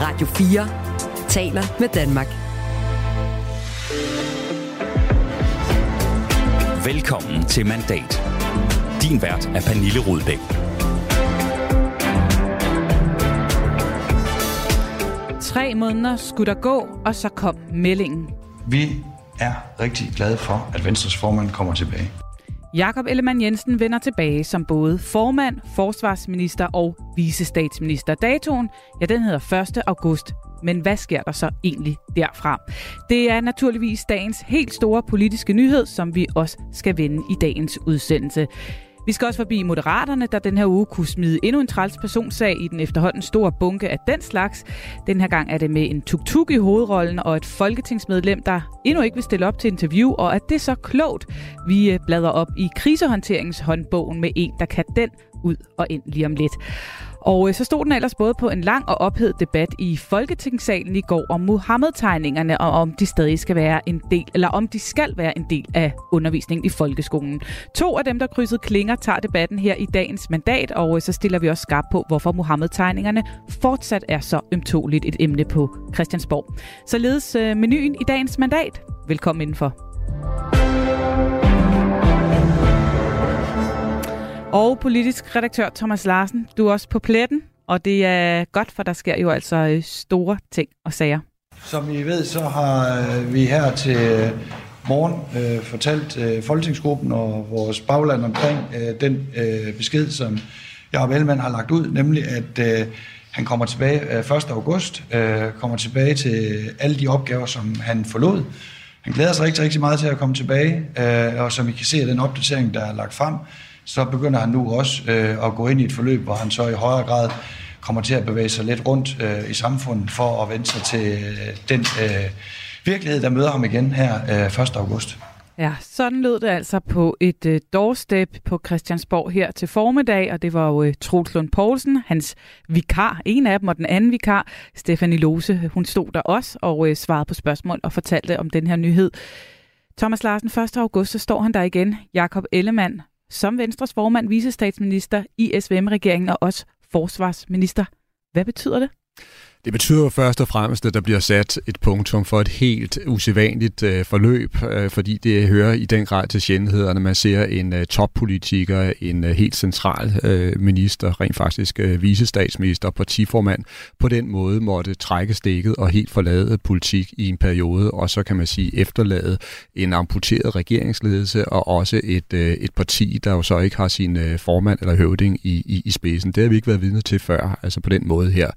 Radio 4 taler med Danmark. Velkommen til Mandat. Din vært er Pernille Rudbæk. Tre måneder skulle der gå, og så kom meldingen. Vi er rigtig glade for, at Venstres formand kommer tilbage. Jakob Ellemann Jensen vender tilbage som både formand, forsvarsminister og visestatsminister. Datoen, ja, den hedder 1. august. Men hvad sker der så egentlig derfra? Det er naturligvis dagens helt store politiske nyhed, som vi også skal vende i dagens udsendelse. Vi skal også forbi Moderaterne, der den her uge kunne smide endnu en træls personsag i den efterhånden store bunke af den slags. Den her gang er det med en tuk-tuk i hovedrollen og et folketingsmedlem, der endnu ikke vil stille op til interview, og at det så klogt, vi øh, bladrer op i krisehåndteringshåndbogen med en, der kan den ud og ind lige om lidt. Og øh, så stod den ellers både på en lang og ophedet debat i Folketingssalen i går om Muhammed-tegningerne, og om de stadig skal være en del, eller om de skal være en del af undervisningen i folkeskolen. To af dem, der krydsede klinger, tager debatten her i dagens mandat, og øh, så stiller vi også skarp på, hvorfor Muhammed-tegningerne fortsat er så ømtåligt et emne på Christiansborg. Således øh, menuen i dagens mandat. Velkommen indenfor. Og politisk redaktør Thomas Larsen, du er også på pletten, og det er godt, for der sker jo altså øh, store ting og sager. Som I ved, så har øh, vi her til øh, morgen øh, fortalt øh, Folketingsgruppen og vores bagland omkring øh, den øh, besked, som Jacob Ellemann har lagt ud, nemlig at øh, han kommer tilbage øh, 1. august, øh, kommer tilbage til alle de opgaver, som han forlod. Han glæder sig rigtig, rigtig meget til at komme tilbage, øh, og som I kan se af den opdatering, der er lagt frem, så begynder han nu også øh, at gå ind i et forløb, hvor han så i højere grad kommer til at bevæge sig lidt rundt øh, i samfundet for at vende sig til øh, den øh, virkelighed, der møder ham igen her øh, 1. august. Ja, sådan lød det altså på et øh, doorstep på Christiansborg her til formiddag, og det var jo øh, Troels Lund Poulsen, hans vikar, en af dem, og den anden vikar, Stefanie Lose, hun stod der også og øh, svarede på spørgsmål og fortalte om den her nyhed. Thomas Larsen, 1. august, så står han der igen. Jakob Ellemann, som Venstres formand, visestatsminister i SVM-regeringen og også forsvarsminister. Hvad betyder det? Det betyder først og fremmest, at der bliver sat et punktum for et helt usædvanligt øh, forløb, øh, fordi det hører i den grad til sjældenhederne. Man ser en øh, toppolitiker, en øh, helt central øh, minister, rent faktisk øh, visestatsminister, partiformand, på den måde måtte trække stikket og helt forlade politik i en periode, og så kan man sige efterlade en amputeret regeringsledelse og også et, øh, et parti, der jo så ikke har sin øh, formand eller høvding i, i, i spidsen. Det har vi ikke været vidne til før, altså på den måde her.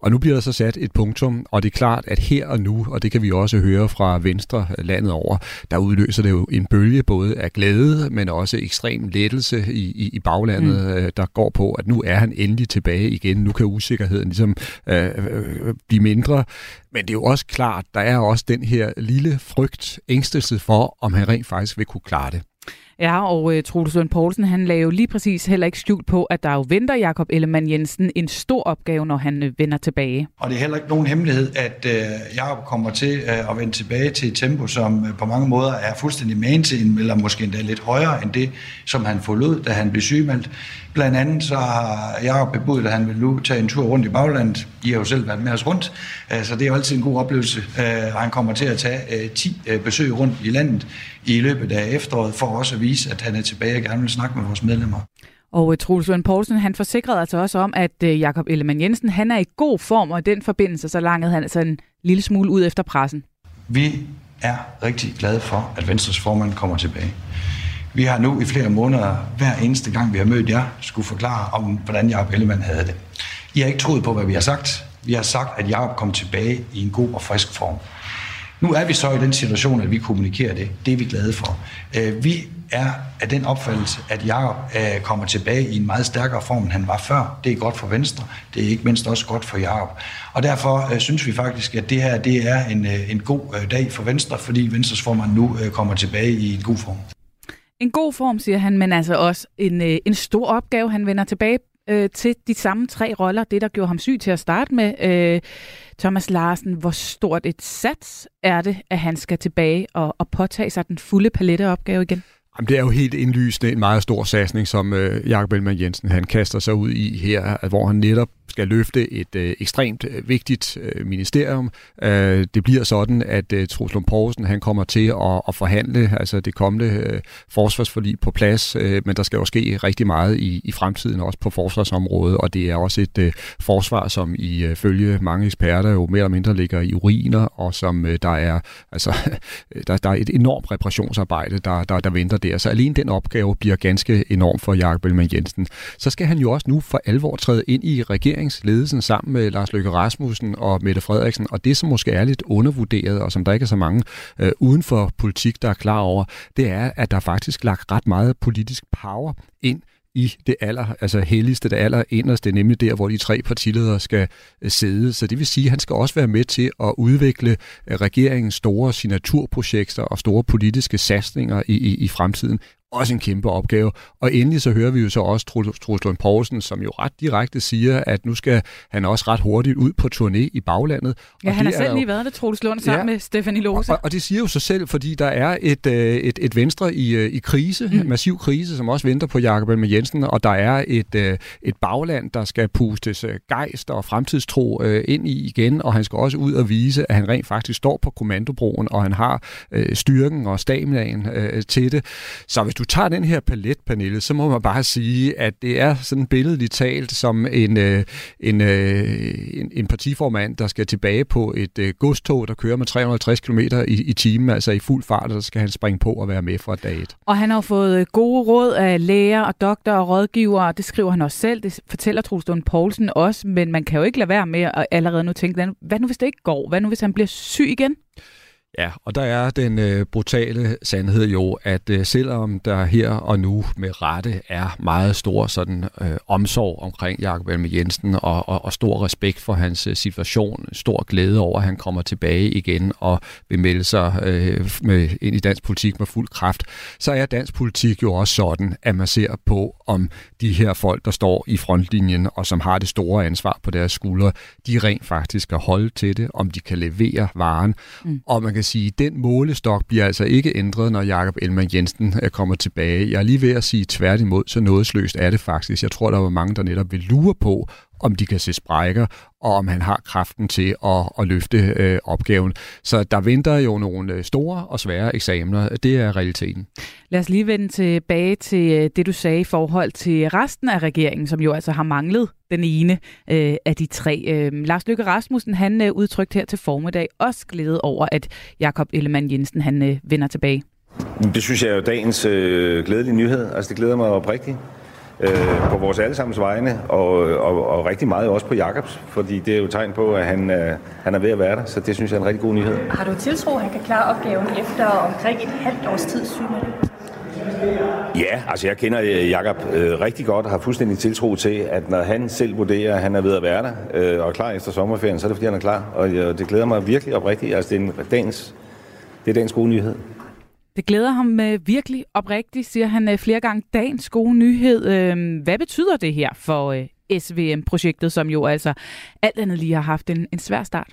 Og nu bliver der så sat et punktum, og det er klart, at her og nu, og det kan vi også høre fra Venstre landet over, der udløser det jo en bølge både af glæde, men også ekstrem lettelse i, i, i baglandet, mm. Øh, der går på, at nu er han endelig tilbage igen. Nu kan usikkerheden ligesom øh, øh, blive mindre. Men det er jo også klart, der er også den her lille frygt, ængstelse for, om han rent faktisk vil kunne klare det. Ja, og uh, Troels Lund Poulsen, han lagde jo lige præcis heller ikke skjult på, at der jo venter Jakob Ellemann Jensen en stor opgave, når han uh, vender tilbage. Og det er heller ikke nogen hemmelighed, at uh, Jakob kommer til uh, at vende tilbage til et tempo, som uh, på mange måder er fuldstændig man til, eller måske endda lidt højere end det, som han forlod, da han blev sygemeldt. Blandt andet så har Jacob bebudt, at han vil nu tage en tur rundt i baglandet. I har jo selv været med os rundt, så det er jo altid en god oplevelse. Han kommer til at tage 10 besøg rundt i landet i løbet af efteråret, for også at vise, at han er tilbage og gerne vil snakke med vores medlemmer. Og øh, Troels Lund Poulsen, han forsikrede altså også om, at øh, Jakob Ellemann Jensen, han er i god form, og i den forbindelse, så langede han altså en lille smule ud efter pressen. Vi er rigtig glade for, at Venstres formand kommer tilbage. Vi har nu i flere måneder, hver eneste gang vi har mødt jer, skulle forklare om, hvordan Jacob Ellemann havde det. I har ikke troet på, hvad vi har sagt. Vi har sagt, at Jacob kom tilbage i en god og frisk form. Nu er vi så i den situation, at vi kommunikerer det. Det er vi glade for. Øh, vi er af den opfattelse, at Jacob øh, kommer tilbage i en meget stærkere form, end han var før. Det er godt for Venstre. Det er ikke mindst også godt for Jacob. Og derfor øh, synes vi faktisk, at det her det er en, øh, en god øh, dag for Venstre, fordi Venstres formand nu øh, kommer tilbage i en god form. En god form, siger han, men altså også en, en stor opgave. Han vender tilbage øh, til de samme tre roller, det der gjorde ham syg til at starte med. Øh, Thomas Larsen, hvor stort et sats er det, at han skal tilbage og, og påtage sig den fulde palette opgave igen? Jamen, det er jo helt indlysende en meget stor satsning, som øh, Jakob Elman Jensen han kaster sig ud i her, hvor han netop skal løfte et øh, ekstremt øh, vigtigt øh, ministerium. Øh, det bliver sådan, at øh, Truls Lund Poulsen, han kommer til at, at forhandle altså det kommende øh, forsvarsforlig på plads, øh, men der skal jo ske rigtig meget i, i fremtiden, også på forsvarsområdet, og det er også et øh, forsvar, som i øh, følge mange eksperter jo mere eller mindre ligger i uriner, og som øh, der er altså øh, der, der er et enormt reparationsarbejde, der, der, der venter der. Så alene den opgave bliver ganske enorm for Jakob Ellemann Jensen. Så skal han jo også nu for alvor træde ind i regeringen regeringsledelsen sammen med Lars Løkke Rasmussen og Mette Frederiksen, og det som måske er lidt undervurderet, og som der ikke er så mange øh, uden for politik, der er klar over, det er, at der faktisk lagt ret meget politisk power ind i det aller, altså helligste, det aller inderste, nemlig der, hvor de tre partiledere skal øh, sidde. Så det vil sige, at han skal også være med til at udvikle øh, regeringens store signaturprojekter og store politiske satsninger i, i, i fremtiden også en kæmpe opgave. Og endelig så hører vi jo så også Troels Lund Poulsen, som jo ret direkte siger, at nu skal han også ret hurtigt ud på turné i baglandet. Ja, og han har selv jo... lige været der, Troels Lund, sammen ja. med Stefanie Lose. Og, og det siger jo sig selv, fordi der er et, øh, et, et venstre i, øh, i krise, mm. massiv krise, som også venter på Jakob Elmer Jensen, og der er et, øh, et bagland, der skal pustes gejst og fremtidstro ind i igen, og han skal også ud og vise, at han rent faktisk står på kommandobroen, og han har styrken og staminaen til det. Så hvis du tager den her palet, Pernille, så må man bare sige, at det er sådan billedligt talt som en, øh, en, øh, en, en partiformand, der skal tilbage på et øh, godstog, der kører med 350 km i, i timen, altså i fuld fart, og så skal han springe på og være med fra dag et. Og han har fået øh, gode råd af læger og doktorer og rådgivere, det skriver han også selv, det fortæller Troels Poulsen også, men man kan jo ikke lade være med at allerede nu tænke, hvad nu hvis det ikke går? Hvad nu hvis han bliver syg igen? Ja, og der er den øh, brutale sandhed jo, at øh, selvom der her og nu med rette er meget stor sådan øh, omsorg omkring Jakob Elme Jensen og, og, og stor respekt for hans øh, situation, stor glæde over, at han kommer tilbage igen og vil melde sig øh, med, ind i dansk politik med fuld kraft, så er dansk politik jo også sådan, at man ser på, om de her folk, der står i frontlinjen og som har det store ansvar på deres skuldre, de rent faktisk skal holde til det, om de kan levere varen, mm. og man kan sige, den målestok bliver altså ikke ændret, når Jakob Elman Jensen øh, kommer tilbage. Jeg er lige ved at sige tværtimod, så nådesløst er det faktisk. Jeg tror, der var mange, der netop vil lure på, om de kan se sprækker, og om han har kraften til at, at løfte øh, opgaven. Så der venter jo nogle øh, store og svære eksamener. Det er realiteten. Lad os lige vende tilbage til øh, det, du sagde i forhold til resten af regeringen, som jo altså har manglet den ene øh, af de tre. Øh, Lars Løkke Rasmussen, han øh, udtrykte her til formiddag også glæde over, at Jakob Ellemann Jensen, han øh, vender tilbage. Det synes jeg er jo dagens øh, glædelige nyhed. Altså det glæder mig oprigtigt øh, på vores allesammens vegne, og, og, og rigtig meget også på Jakobs, fordi det er jo tegn på, at han, øh, han er ved at være der, så det synes jeg er en rigtig god nyhed. Har du tiltro, at han kan klare opgaven efter omkring et halvt års tid syg med det? Ja, altså jeg kender øh, Jakob øh, rigtig godt og har fuldstændig tiltro til, at når han selv vurderer, at han er ved at være der øh, og er klar efter sommerferien, så er det fordi, han er klar. Og øh, det glæder mig virkelig oprigtigt. Altså det er, en, dagens, det er dagens gode nyhed. Det glæder ham øh, virkelig oprigtigt, siger han øh, flere gange. Dagens gode nyhed. Øh, hvad betyder det her for øh, SVM-projektet, som jo altså alt andet lige har haft en, en svær start?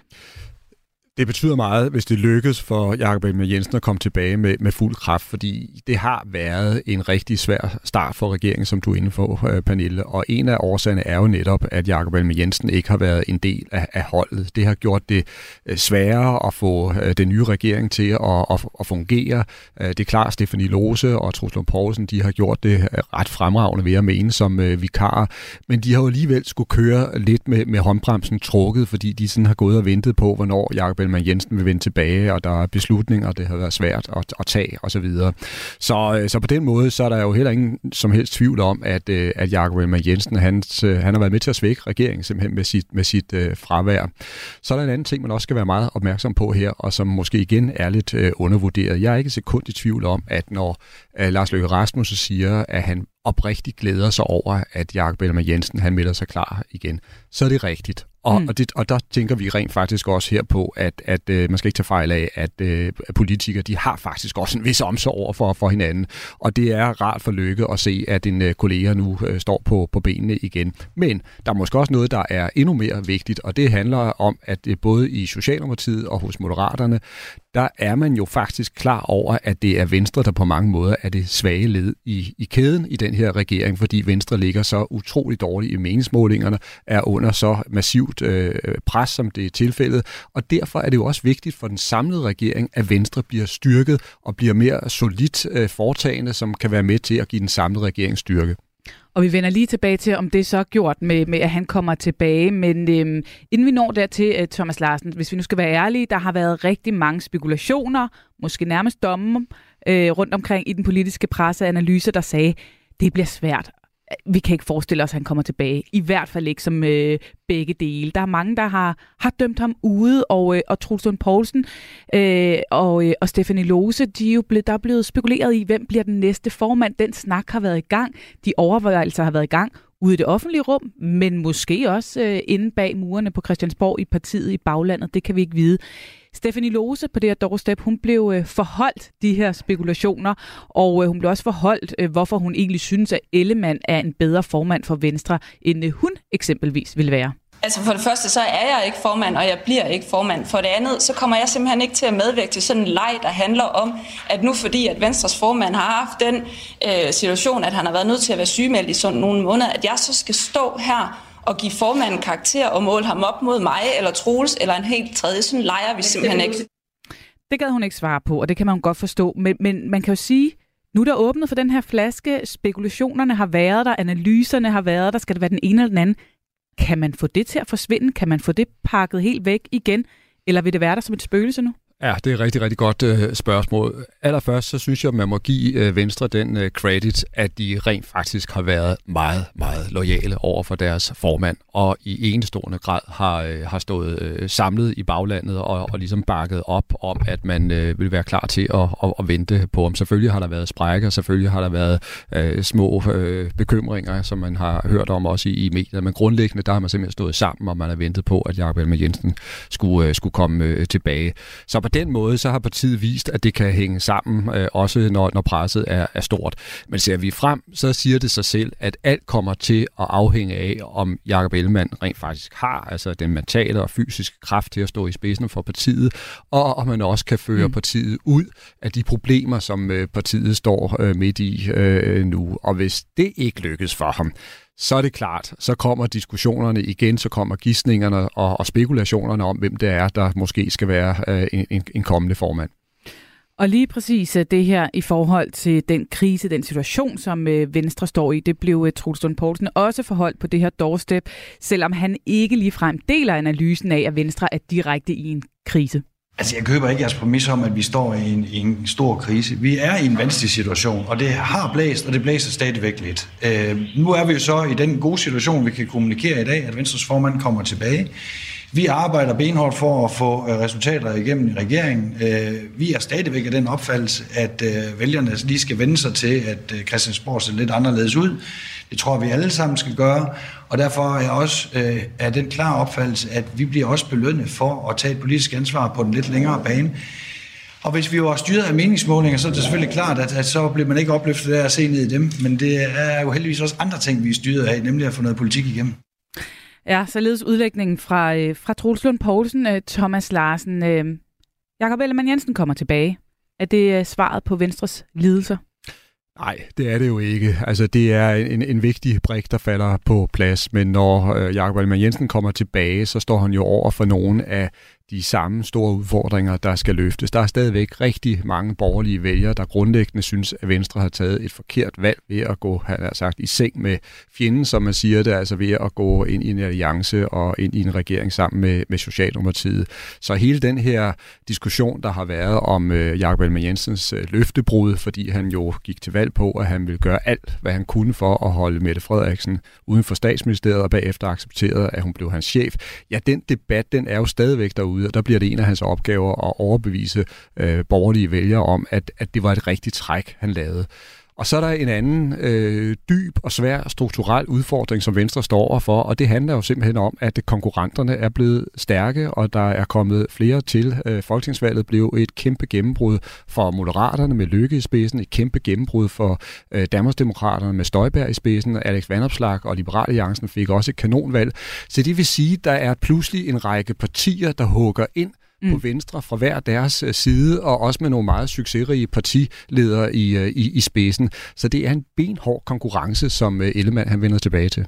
Det betyder meget, hvis det lykkes for Jakob Elmer Jensen at komme tilbage med, med fuld kraft, fordi det har været en rigtig svær start for regeringen, som du er inde på, øh, Pernille. Og en af årsagerne er jo netop, at Jakob Elmer Jensen ikke har været en del af, af holdet. Det har gjort det øh, sværere at få øh, den nye regering til at, at, at fungere. Det er klart, Stefanie Lose og Truslund Poulsen, de har gjort det ret fremragende ved at mene som vikar, men de har jo alligevel skulle køre lidt med, med håndbremsen trukket, fordi de sådan har gået og ventet på, hvornår Jakob Ellemann Jensen vil vende tilbage, og der er beslutninger, det har været svært at, at tage osv. Så, videre. så, øh, så på den måde, så er der jo heller ingen som helst tvivl om, at, øh, at Jakob Ellemann Jensen, han, øh, han har været med til at svække regeringen simpelthen med sit, med sit uh, fravær. Så er der en anden ting, man også skal være meget opmærksom på her, og som måske igen er lidt uh, undervurderet. Jeg er ikke sekund i tvivl om, at når uh, Lars Løkke Rasmussen siger, at han oprigtigt glæder sig over, at Jakob Ellemann Jensen han melder sig klar igen, så er det rigtigt. Og, mm. og, det, og der tænker vi rent faktisk også her på, at, at øh, man skal ikke tage fejl af, at øh, politikere de har faktisk også en vis omsorg over for, for hinanden. Og det er rart for Lykke at se, at en øh, kollega nu øh, står på, på benene igen. Men der er måske også noget, der er endnu mere vigtigt, og det handler om, at det både i Socialdemokratiet og hos Moderaterne, der er man jo faktisk klar over, at det er Venstre, der på mange måder er det svage led i, i kæden i den her regering, fordi Venstre ligger så utroligt dårligt i meningsmålingerne, er under så massivt øh, pres, som det er tilfældet, og derfor er det jo også vigtigt for den samlede regering, at Venstre bliver styrket og bliver mere solidt øh, foretagende, som kan være med til at give den samlede regering styrke. Og vi vender lige tilbage til, om det så er gjort med, med at han kommer tilbage. Men øhm, inden vi når dertil, uh, Thomas Larsen, hvis vi nu skal være ærlige, der har været rigtig mange spekulationer, måske nærmest domme, øh, rundt omkring i den politiske presse analyser, der sagde, det bliver svært vi kan ikke forestille os, at han kommer tilbage. I hvert fald ikke som øh, begge dele. Der er mange, der har, har dømt ham ude, og, øh, og Truls Lund Poulsen øh, og, øh, og Stefanie Lose, de er jo blevet, der er blevet spekuleret i, hvem bliver den næste formand. Den snak har været i gang. De overvejelser har været i gang ude i det offentlige rum, men måske også øh, inde bag murene på Christiansborg i partiet i baglandet. Det kan vi ikke vide. Stephanie Lose på det her doorstep, hun blev øh, forholdt de her spekulationer, og øh, hun blev også forholdt, øh, hvorfor hun egentlig synes, at Ellemann er en bedre formand for Venstre, end øh, hun eksempelvis vil være. Altså for det første, så er jeg ikke formand, og jeg bliver ikke formand. For det andet, så kommer jeg simpelthen ikke til at medvirke til sådan en leg, der handler om, at nu fordi at Venstres formand har haft den øh, situation, at han har været nødt til at være sygemeldt i sådan nogle måneder, at jeg så skal stå her at give formanden karakter og måle ham op mod mig, eller Troels, eller en helt tredje. Sådan leger vi simpelthen ikke. Det gad hun ikke svare på, og det kan man godt forstå. Men, men man kan jo sige, nu er der åbnet for den her flaske. Spekulationerne har været der, analyserne har været der. Skal det være den ene eller den anden? Kan man få det til at forsvinde? Kan man få det pakket helt væk igen? Eller vil det være der som et spøgelse nu? Ja, det er et rigtig, rigtig godt øh, spørgsmål. Allerførst, så synes jeg, at man må give øh, Venstre den øh, credit, at de rent faktisk har været meget, meget lojale over for deres formand, og i enestående grad har, øh, har stået øh, samlet i baglandet og, og ligesom bakket op om, at man øh, vil være klar til at, at, at vente på ham. Selvfølgelig har der været sprækker, selvfølgelig har der været øh, små øh, bekymringer, som man har hørt om også i, i medierne, men grundlæggende, der har man simpelthen stået sammen, og man har ventet på, at Jacob Elmer Jensen skulle, øh, skulle komme øh, tilbage. Så på den måde, så har partiet vist, at det kan hænge sammen, øh, også når, når presset er, er stort. Men ser vi frem, så siger det sig selv, at alt kommer til at afhænge af, om Jakob Ellemann rent faktisk har altså den mentale og fysiske kraft til at stå i spidsen for partiet, og om man også kan føre mm. partiet ud af de problemer, som øh, partiet står øh, midt i øh, nu. Og hvis det ikke lykkes for ham, så er det klart, så kommer diskussionerne igen, så kommer gissningerne og, og spekulationerne om, hvem det er, der måske skal være øh, en, en kommende formand. Og lige præcis øh, det her i forhold til den krise, den situation, som øh, Venstre står i, det blev øh, Truls Lund Poulsen også forholdt på det her doorstep, selvom han ikke ligefrem deler analysen af, at Venstre er direkte i en krise. Altså, jeg køber ikke jeres præmis om, at vi står i en, i en stor krise. Vi er i en vanskelig situation, og det har blæst, og det blæser stadigvæk lidt. Øh, nu er vi jo så i den gode situation, vi kan kommunikere i dag, at Venstres formand kommer tilbage. Vi arbejder benhårdt for at få øh, resultater igennem i regeringen. Øh, vi er stadigvæk af den opfattelse, at øh, vælgerne lige skal vende sig til, at Christiansborg ser lidt anderledes ud. Det tror vi alle sammen skal gøre, og derfor er jeg også øh, af den klare opfattelse, at vi bliver også belønnet for at tage et politisk ansvar på den lidt længere bane. Og hvis vi var styret af meningsmålinger, så er det selvfølgelig klart, at, at så bliver man ikke opløftet af at se ned i dem. Men det er jo heldigvis også andre ting, vi er styret af, nemlig at få noget politik igennem. Ja, således udlægningen fra, øh, fra Troels Lund Poulsen, øh, Thomas Larsen. Øh, Jakob Ellemann Jensen kommer tilbage. Er det øh, svaret på Venstres lidelser? Nej, det er det jo ikke. Altså, det er en, en vigtig brik, der falder på plads, men når øh, Jakob Ellemann Jensen kommer tilbage, så står han jo over for nogle af de samme store udfordringer, der skal løftes. Der er stadigvæk rigtig mange borgerlige vælgere, der grundlæggende synes, at Venstre har taget et forkert valg ved at gå, han har sagt, i seng med fjenden, som man siger det, altså ved at gå ind i en alliance og ind i en regering sammen med, med Socialdemokratiet. Så hele den her diskussion, der har været om øh, Jakob Elmer Jensens øh, løftebrud, fordi han jo gik til valg på, at han ville gøre alt, hvad han kunne for at holde Mette Frederiksen uden for statsministeriet og bagefter accepterede, at hun blev hans chef. Ja, den debat, den er jo stadigvæk derude derude, og der bliver det en af hans opgaver at overbevise øh, borgerlige vælgere om, at, at det var et rigtigt træk, han lavede. Og så er der en anden øh, dyb og svær strukturel udfordring, som Venstre står overfor, og det handler jo simpelthen om, at konkurrenterne er blevet stærke, og der er kommet flere til. Øh, Folketingsvalget blev et kæmpe gennembrud for Moderaterne med Lykke i spidsen, et kæmpe gennembrud for øh, Danmarksdemokraterne med Støjberg i spidsen, Alex Vandopslag og Liberal Alliancen fik også et kanonvalg. Så det vil sige, at der er pludselig en række partier, der hugger ind mm. på Venstre fra hver deres øh, side, og også med nogle meget succesrige partiledere i, øh, i, i spidsen. Så det er en benhård konkurrence, som øh, Ellemann han vender tilbage til.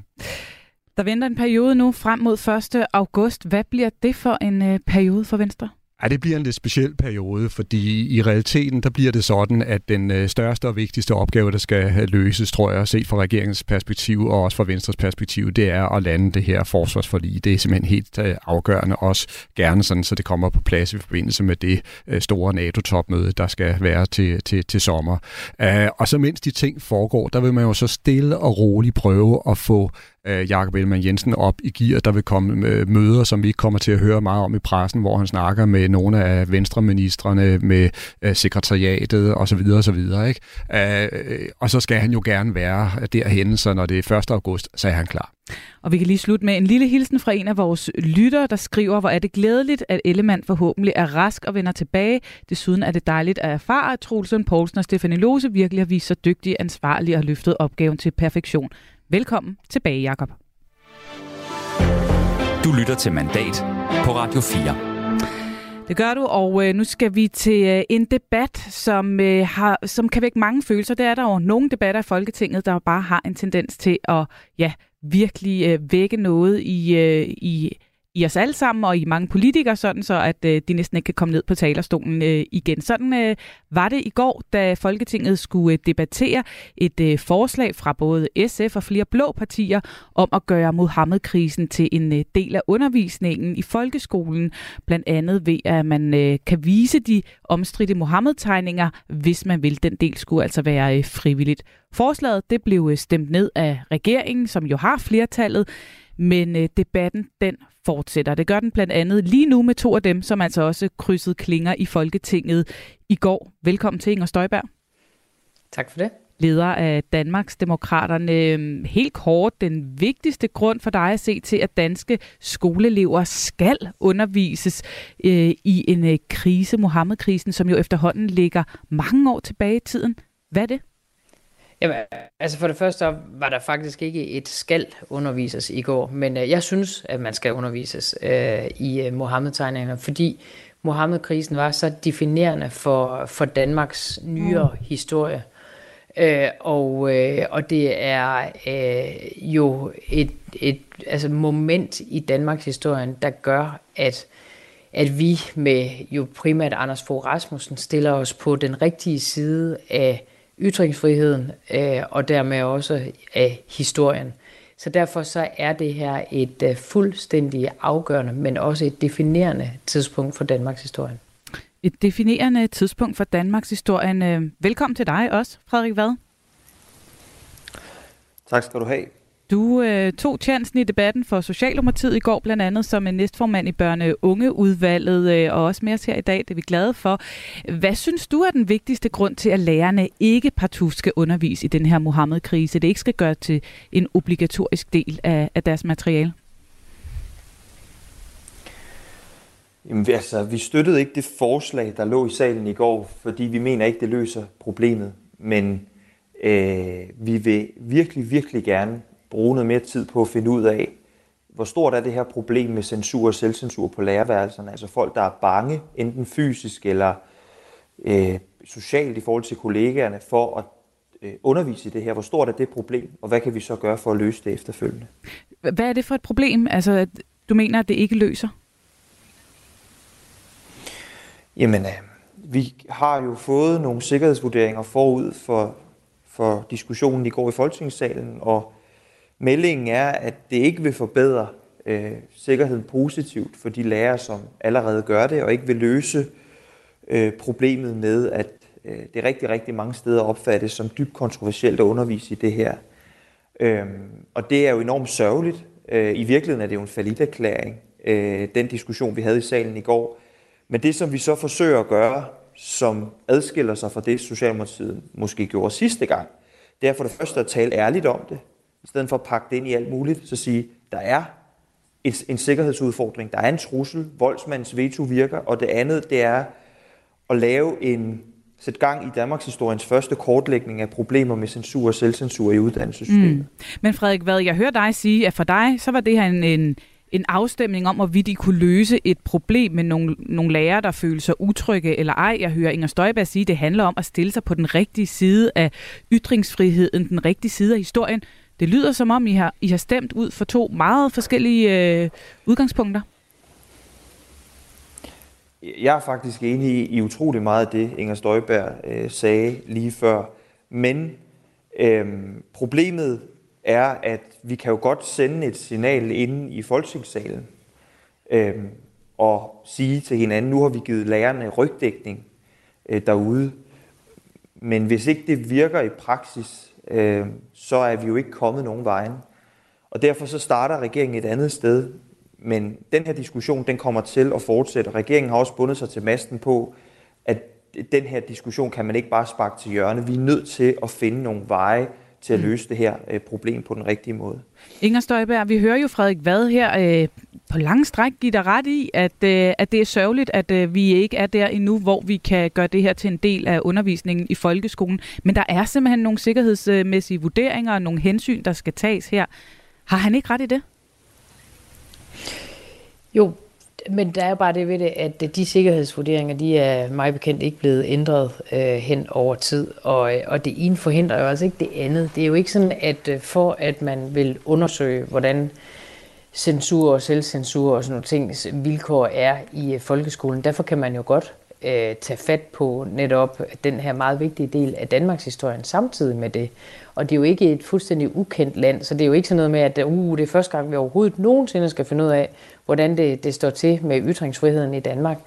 Der venter en periode nu frem mod 1. august. Hvad bliver det for en øh, periode for Venstre? Ja, det bliver en lidt speciel periode, fordi i realiteten der bliver det sådan, at den øh, største og vigtigste opgave, der skal øh, løses, tror jeg, set fra regeringens perspektiv og også fra Venstres perspektiv, det er at lande det her forsvarsforlig. Det er simpelthen helt øh, afgørende, også gerne sådan, så det kommer på plads i forbindelse med det store NATO-topmøde, der skal være til, til, til sommer. Og så mens de ting foregår, der vil man jo så stille og roligt prøve at få øh, Jakob Ellemann Jensen op i gear. Der vil komme øh, møder, som vi ikke kommer til at høre meget om i pressen, hvor han snakker med nogle af venstreministerne, med øh, sekretariatet osv. osv. Ikke? Øh, og så skal han jo gerne være derhen, så når det er 1. august, så er han klar. Og vi kan lige slutte med en lille hilsen fra en af vores lyttere, der skriver, hvor er det glædeligt, at Ellemann forhåbentlig er rask og vender tilbage. Desuden er det dejligt at erfare, at Troelsen Poulsen og Stefanie Lose virkelig har vist sig dygtige, ansvarlige og løftet opgaven til perfektion. Velkommen tilbage, Jakob. Du lytter til Mandat på Radio 4. Det gør du, og øh, nu skal vi til øh, en debat, som, øh, har, som kan vække mange følelser. Det er der jo nogle debatter i Folketinget, der bare har en tendens til at ja, virkelig øh, vække noget i, øh, i i os alle sammen og i mange politikere, sådan så at øh, de næsten ikke kan komme ned på talerstolen øh, igen. Sådan øh, var det i går, da Folketinget skulle øh, debattere et øh, forslag fra både SF og flere blå partier om at gøre Mohammed-krisen til en øh, del af undervisningen i folkeskolen, blandt andet ved at man øh, kan vise de omstridte Mohammed-tegninger, hvis man vil. Den del skulle altså være øh, frivilligt. Forslaget det blev øh, stemt ned af regeringen, som jo har flertallet, men øh, debatten den fortsætter. Det gør den blandt andet lige nu med to af dem, som altså også krydsede klinger i Folketinget i går. Velkommen til Inger Støjberg. Tak for det. Leder af Danmarks Demokraterne. Helt kort, den vigtigste grund for dig at se til, at danske skoleelever skal undervises øh, i en øh, krise, Mohammed-krisen, som jo efterhånden ligger mange år tilbage i tiden. Hvad er det? Jamen, altså for det første var der faktisk ikke et skal undervises i går, men øh, jeg synes, at man skal undervises øh, i øh, Mohammed-tegningerne, fordi Mohammed-krisen var så definerende for, for Danmarks nyere mm. historie. Øh, og, øh, og det er øh, jo et, et altså moment i Danmarks historie, der gør, at, at vi med jo primært Anders Fogh Rasmussen stiller os på den rigtige side af ytringsfriheden øh, og dermed også af historien. Så derfor så er det her et uh, fuldstændig afgørende, men også et definerende tidspunkt for Danmarks historie. Et definerende tidspunkt for Danmarks historien. Øh, velkommen til dig også, Frederik Vad. Tak skal du have. Du øh, tog chancen i debatten for Socialdemokratiet i går, blandt andet som en næstformand i børne-ungeudvalget, øh, og også med os her i dag, det er vi glade for. Hvad synes du er den vigtigste grund til, at lærerne ikke partout skal undervise i den her Mohammed-krise? Det ikke skal gøre til en obligatorisk del af, af deres materiale? Jamen, altså, vi støttede ikke det forslag, der lå i salen i går, fordi vi mener ikke, det løser problemet. Men øh, vi vil virkelig, virkelig gerne bruge noget mere tid på at finde ud af, hvor stort er det her problem med censur og selvcensur på lærerværelserne? Altså folk, der er bange, enten fysisk eller øh, socialt i forhold til kollegaerne, for at øh, undervise i det her. Hvor stort er det problem, og hvad kan vi så gøre for at løse det efterfølgende? Hvad er det for et problem, altså du mener, at det ikke løser? Jamen, øh, vi har jo fået nogle sikkerhedsvurderinger forud for, for diskussionen i går i Folketingssalen, og Meldingen er, at det ikke vil forbedre øh, sikkerheden positivt for de lærere, som allerede gør det, og ikke vil løse øh, problemet med, at øh, det rigtig, rigtig mange steder opfattes som dybt kontroversielt at undervise i det her. Øhm, og det er jo enormt sørgeligt. Øh, I virkeligheden er det jo en faliderklæring, øh, den diskussion, vi havde i salen i går. Men det, som vi så forsøger at gøre, som adskiller sig fra det, Socialdemokratiet måske gjorde sidste gang, det er for det første at tale ærligt om det i stedet for at pakke det ind i alt muligt, så sige, der er et, en sikkerhedsudfordring, der er en trussel, voldsmandens veto virker, og det andet, det er at lave en, sætte gang i Danmarks historiens første kortlægning af problemer med censur og selvcensur i uddannelsessystemet. Mm. Men Frederik, hvad jeg hører dig sige, at for dig, så var det her en, en en afstemning om, hvorvidt de kunne løse et problem med nogle, nogle lærere, der føler sig utrygge eller ej. Jeg hører Inger Støjberg sige, at det handler om at stille sig på den rigtige side af ytringsfriheden, den rigtige side af historien. Det lyder som om, I har, I har stemt ud for to meget forskellige øh, udgangspunkter. Jeg er faktisk enig i, i utrolig meget af det, Inger Støjberg øh, sagde lige før. Men øh, problemet er, at vi kan jo godt sende et signal ind i folketingssalen øh, og sige til hinanden, nu har vi givet lærerne rygdækning øh, derude. Men hvis ikke det virker i praksis, øh, så er vi jo ikke kommet nogen vejen. Og derfor så starter regeringen et andet sted. Men den her diskussion, den kommer til at fortsætte. Regeringen har også bundet sig til masten på, at den her diskussion kan man ikke bare sparke til hjørne. Vi er nødt til at finde nogle veje til at mm. løse det her øh, problem på den rigtige måde. Inger Støjberg, vi hører jo Frederik Vad her øh, på lang stræk give dig ret i, at, øh, at det er sørgeligt, at øh, vi ikke er der endnu, hvor vi kan gøre det her til en del af undervisningen i folkeskolen. Men der er simpelthen nogle sikkerhedsmæssige vurderinger og nogle hensyn, der skal tages her. Har han ikke ret i det? Jo, men der er bare det ved det, at de sikkerhedsvurderinger, de er meget bekendt ikke blevet ændret øh, hen over tid, og, øh, og det ene forhindrer jo altså ikke det andet. Det er jo ikke sådan, at øh, for at man vil undersøge, hvordan censur og selvcensur og sådan nogle ting vilkår er i øh, folkeskolen, derfor kan man jo godt øh, tage fat på netop den her meget vigtige del af Danmarks historien samtidig med det. Og det er jo ikke et fuldstændig ukendt land, så det er jo ikke sådan noget med, at uh, det er første gang, vi overhovedet nogensinde skal finde ud af, hvordan det, det står til med ytringsfriheden i Danmark.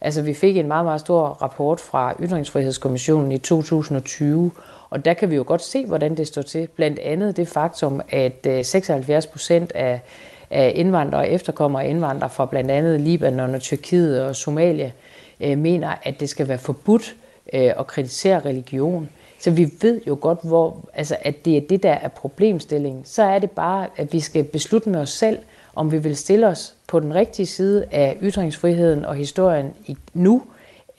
Altså, vi fik en meget, meget stor rapport fra Ytringsfrihedskommissionen i 2020, og der kan vi jo godt se, hvordan det står til. Blandt andet det faktum, at øh, 76 procent af, af indvandrere og efterkommere indvandrere fra blandt andet Libanon og Tyrkiet og Somalia øh, mener, at det skal være forbudt øh, at kritisere religion. Så vi ved jo godt, hvor, altså, at det er det, der er problemstillingen. Så er det bare, at vi skal beslutte med os selv, om vi vil stille os på den rigtige side af ytringsfriheden og historien nu,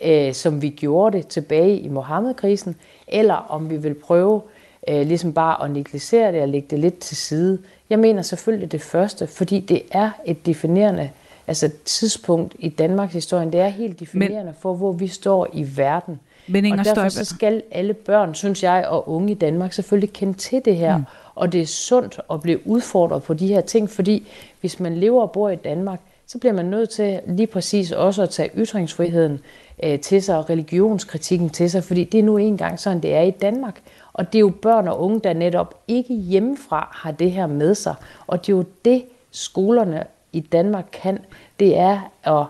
øh, som vi gjorde det tilbage i Mohammed-krisen, eller om vi vil prøve øh, ligesom bare at negligere det og lægge det lidt til side. Jeg mener selvfølgelig det første, fordi det er et definerende altså tidspunkt i Danmarks historie. Det er helt definerende Men, for, hvor vi står i verden. Men Inger og derfor så skal alle børn, synes jeg, og unge i Danmark selvfølgelig kende til det her. Mm. Og det er sundt at blive udfordret på de her ting, fordi hvis man lever og bor i Danmark, så bliver man nødt til lige præcis også at tage ytringsfriheden øh, til sig og religionskritikken til sig, fordi det er nu engang sådan, det er i Danmark. Og det er jo børn og unge, der netop ikke hjemmefra har det her med sig. Og det er jo det, skolerne i Danmark kan. Det er at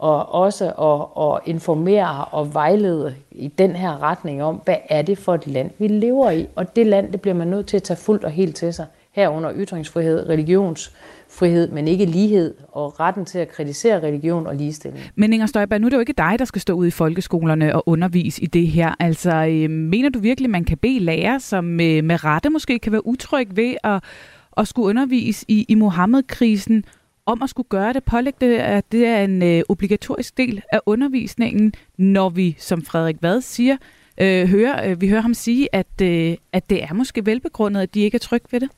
og også at, at informere og vejlede i den her retning om, hvad er det for et land, vi lever i. Og det land, det bliver man nødt til at tage fuldt og helt til sig. Herunder ytringsfrihed, religionsfrihed, men ikke lighed og retten til at kritisere religion og ligestilling. Men Inger Støjberg, nu er det jo ikke dig, der skal stå ud i folkeskolerne og undervise i det her. Altså, øh, mener du virkelig, man kan bede lærere, som øh, med rette måske kan være utryg ved at, at skulle undervise i, i Mohammed-krisen, om at skulle gøre det, pålægge det, at det er en øh, obligatorisk del af undervisningen, når vi, som Frederik Vad siger, øh, hører, øh, vi hører ham sige, at, øh, at det er måske velbegrundet, at de ikke er trygge ved det?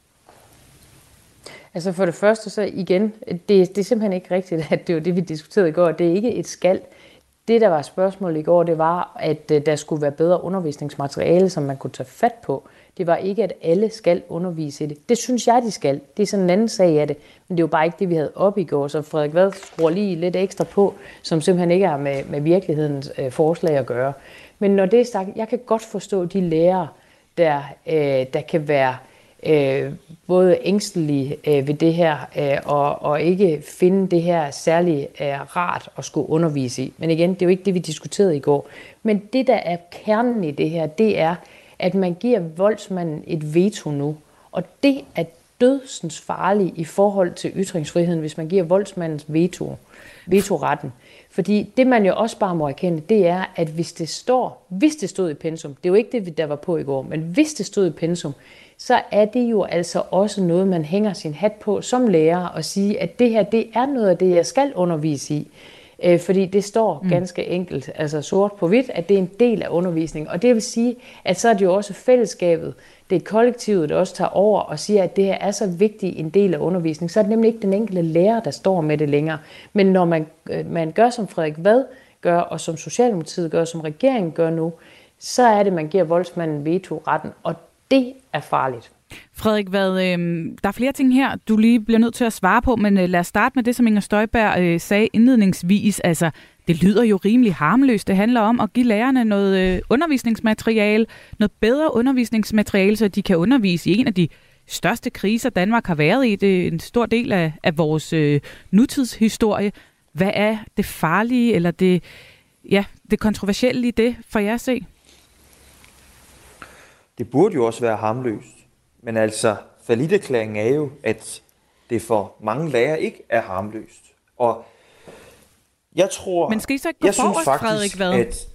Altså for det første så igen, det, det er simpelthen ikke rigtigt, at det var det, vi diskuterede i går. Det er ikke et skald. Det, der var spørgsmålet i går, det var, at øh, der skulle være bedre undervisningsmateriale, som man kunne tage fat på. Det var ikke, at alle skal undervise i det. Det synes jeg, de skal. Det er sådan en anden sag af det. Men det var bare ikke det, vi havde op i går. Så Frederik Vad skruer lige lidt ekstra på, som simpelthen ikke har med, med virkelighedens øh, forslag at gøre. Men når det er sagt, jeg kan godt forstå de lærere, der, øh, der kan være øh, både ængstelige øh, ved det her, øh, og, og ikke finde det her særlig øh, rart at skulle undervise i. Men igen, det er jo ikke det, vi diskuterede i går. Men det, der er kernen i det her, det er, at man giver voldsmanden et veto nu. Og det er dødsens farligt i forhold til ytringsfriheden, hvis man giver voldsmandens veto, vetoretten. Fordi det, man jo også bare må erkende, det er, at hvis det står, hvis det stod i pensum, det er jo ikke det, der var på i går, men hvis det stod i pensum, så er det jo altså også noget, man hænger sin hat på som lærer og sige, at det her, det er noget af det, jeg skal undervise i. Øh, fordi det står mm. ganske enkelt, altså sort på hvidt, at det er en del af undervisningen. Og det vil sige, at så er det jo også fællesskabet, det er kollektivet, der også tager over og siger, at det her er så vigtig en del af undervisningen. Så er det nemlig ikke den enkelte lærer, der står med det længere. Men når man, øh, man gør, som Frederik Vad gør, og som Socialdemokratiet gør, som regeringen gør nu, så er det, man giver voldsmanden veto-retten, og det er farligt. Frederik, hvad, øh, der er flere ting her, du lige bliver nødt til at svare på, men øh, lad os starte med det, som Inger Støjberg øh, sagde indledningsvis. Altså, det lyder jo rimelig harmløst. Det handler om at give lærerne noget øh, undervisningsmateriale, noget bedre undervisningsmateriale, så de kan undervise i en af de største kriser, Danmark har været i. Det er en stor del af, af vores øh, nutidshistorie. Hvad er det farlige, eller det, ja, det kontroversielle i det, for jer at se? Det burde jo også være harmløst. Men altså, faliderklæringen er jo, at det for mange lærere ikke er harmløst. Og jeg tror... Men skal I så ikke gå jeg forrest, faktisk, Frederik, hvad? At,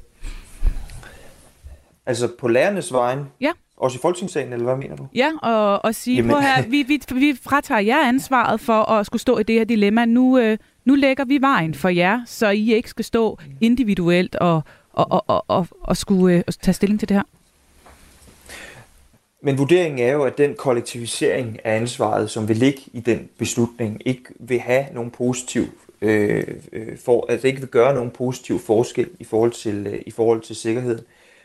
altså på lærernes vejen, ja. også i folketingssalen, eller hvad mener du? Ja, og, og sige, Jamen. her, vi, vi, vi fratager jer ansvaret for at skulle stå i det her dilemma. Nu, øh, nu lægger vi vejen for jer, så I ikke skal stå individuelt og, og, og, og, og, og skulle øh, tage stilling til det her. Men vurderingen er jo, at den kollektivisering af ansvaret, som vil ligge i den beslutning, ikke vil have nogen positiv øh, øh, for, altså ikke vil gøre nogen positiv forskel i forhold til, øh, i forhold til sikkerheden.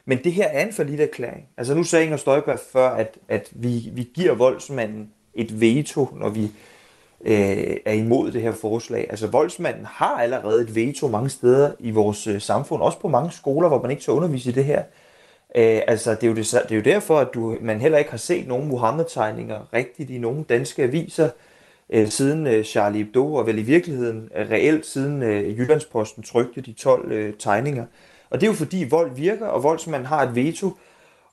Men det her er en forlidt erklæring. Altså nu sagde Inger Støjberg før, at, at vi, vi giver voldsmanden et veto, når vi øh, er imod det her forslag. Altså voldsmanden har allerede et veto mange steder i vores øh, samfund, også på mange skoler, hvor man ikke tør undervise i det her. Øh, Øh, altså det er, jo det, det er jo derfor, at du, man heller ikke har set nogen Muhammed-tegninger rigtigt i nogen danske aviser øh, siden øh, Charlie Hebdo, og vel i virkeligheden øh, reelt siden øh, Jyllandsposten trykte de 12 øh, tegninger. Og det er jo fordi vold virker, og voldsmanden har et veto.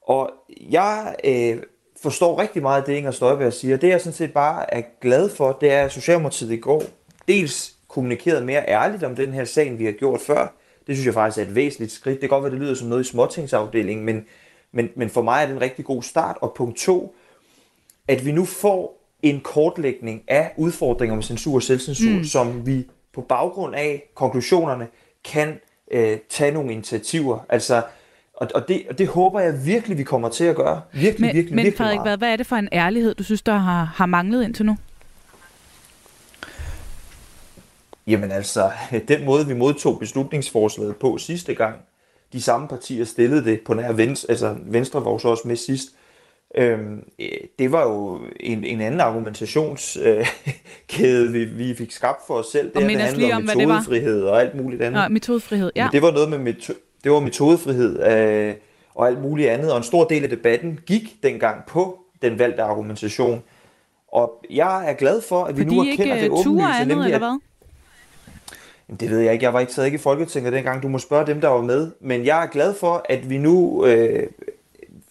Og jeg øh, forstår rigtig meget det, Inger Støjberg siger. Det jeg sådan set bare er glad for, det er, at Socialdemokratiet i går dels kommunikeret mere ærligt om den her sag, vi har gjort før. Det synes jeg faktisk er et væsentligt skridt. Det kan godt være, det lyder som noget i småtingsafdelingen, men, men, men for mig er det en rigtig god start. Og punkt to, at vi nu får en kortlægning af udfordringer med censur og selvcensur, mm. som vi på baggrund af konklusionerne kan øh, tage nogle initiativer. Altså, og, og, det, og det håber jeg virkelig, vi kommer til at gøre. Virkelig, men, virkelig, men virkelig Frederik, meget. hvad er det for en ærlighed, du synes, der har, har manglet indtil nu? Jamen altså, den måde, vi modtog beslutningsforslaget på sidste gang, de samme partier stillede det på nær Venstre, altså Venstre var også med sidst, Øhm, det var jo en, en anden argumentationskæde, øh, vi, vi fik skabt for os selv. Det, og det handler om metodefrihed og alt muligt andet. Nå, metodefrihed, ja. Men det var noget med meto- det var metodefrihed øh, og alt muligt andet, og en stor del af debatten gik dengang på den valgte argumentation. Og jeg er glad for, at vi Fordi nu erkender det åbenlyse. Fordi andet, nemlig, eller hvad? Jamen, det ved jeg ikke. Jeg var ikke sad ikke i Folketinget dengang. Du må spørge dem, der var med. Men jeg er glad for, at vi nu øh,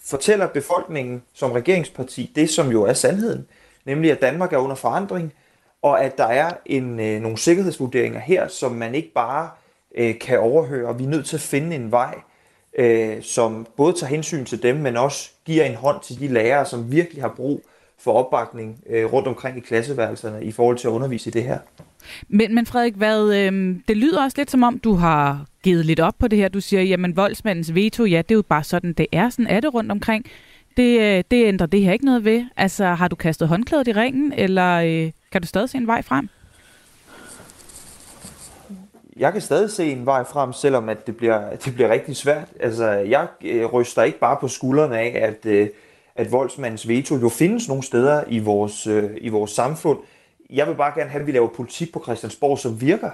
fortæller befolkningen som regeringsparti det, som jo er sandheden, nemlig at Danmark er under forandring, og at der er en, øh, nogle sikkerhedsvurderinger her, som man ikke bare øh, kan overhøre, og vi er nødt til at finde en vej, øh, som både tager hensyn til dem, men også giver en hånd til de lærere, som virkelig har brug for opbakning øh, rundt omkring i klasseværelserne i forhold til at undervise i det her. Men, men Frederik, hvad, øh, det lyder også lidt som om, du har givet lidt op på det her. Du siger, jamen voldsmandens veto, ja, det er jo bare sådan, det er. Sådan er det rundt omkring. Det, øh, det ændrer det her ikke noget ved. Altså, har du kastet håndklædet i ringen, eller øh, kan du stadig se en vej frem? Jeg kan stadig se en vej frem, selvom at det, bliver, det bliver rigtig svært. Altså, jeg øh, ryster ikke bare på skuldrene af, at, øh, at voldsmandens veto jo findes nogle steder i vores, øh, i vores samfund jeg vil bare gerne have, at vi laver politik på Christiansborg, som virker.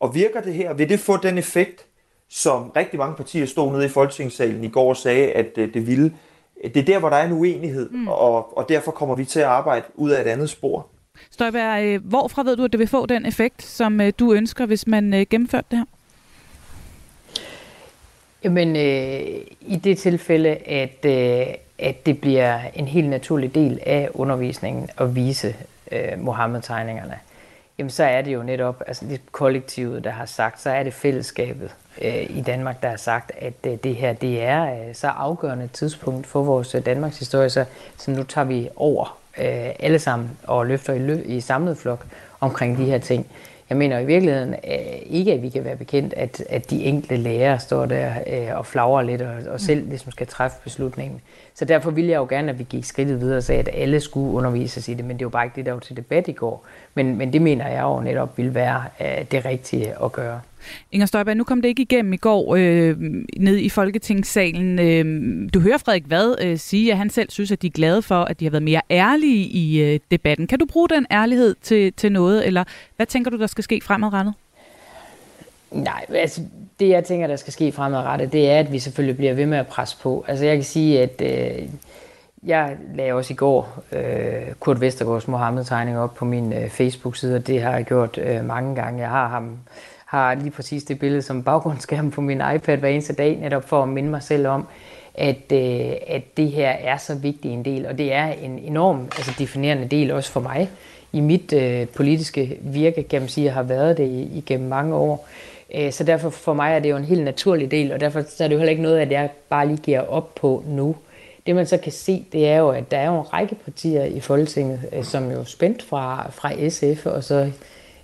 Og virker det her, vil det få den effekt, som rigtig mange partier stod nede i Folketingssalen i går og sagde, at øh, det ville. Det er der, hvor der er en uenighed, mm. og, og derfor kommer vi til at arbejde ud af et andet spor. Støjberg, øh, hvorfra ved du, at det vil få den effekt, som øh, du ønsker, hvis man gennemførte det her? Jamen, øh, i det tilfælde, at, øh, at det bliver en helt naturlig del af undervisningen at vise øh, Mohammed-tegningerne, jamen så er det jo netop altså det kollektivet, der har sagt, så er det fællesskabet øh, i Danmark, der har sagt, at øh, det her det er øh, så afgørende tidspunkt for vores øh, Danmarks historie, så, så nu tager vi over øh, alle sammen og løfter i, lø- i samlet flok omkring de her ting. Jeg mener i virkeligheden øh, ikke, at vi kan være bekendt, at, at de enkelte lærere står der øh, og flagrer lidt og, og selv ligesom skal træffe beslutningen. Så derfor ville jeg jo gerne, at vi gik skridtet videre og sagde, at alle skulle undervises i det, men det var bare ikke det, der var til debat i går. Men, men det mener jeg jo netop vil være øh, det rigtige at gøre. Inger Støjberg, nu kom det ikke igennem i går øh, ned i Folketingssalen. Øh, du hører Frederik Vad øh, sige, at han selv synes, at de er glade for, at de har været mere ærlige i øh, debatten. Kan du bruge den ærlighed til, til noget, eller hvad tænker du, der skal ske fremadrettet? Nej, altså det jeg tænker, der skal ske fremadrettet, det er, at vi selvfølgelig bliver ved med at presse på. Altså jeg kan sige, at øh, jeg lagde også i går øh, Kurt Vestergaards Mohammed-tegning op på min øh, Facebook-side, og det har jeg gjort øh, mange gange. Jeg har ham har lige præcis det billede som baggrundsskærm på min iPad hver eneste dag, netop for at minde mig selv om, at, øh, at det her er så vigtig en del, og det er en enorm altså definerende del også for mig i mit øh, politiske virke, kan man sige, har været det igennem mange år. Øh, så derfor for mig er det jo en helt naturlig del, og derfor så er det jo heller ikke noget, at jeg bare lige giver op på nu. Det man så kan se, det er jo, at der er jo en række partier i Folketinget, øh, som jo er spændt fra, fra SF og så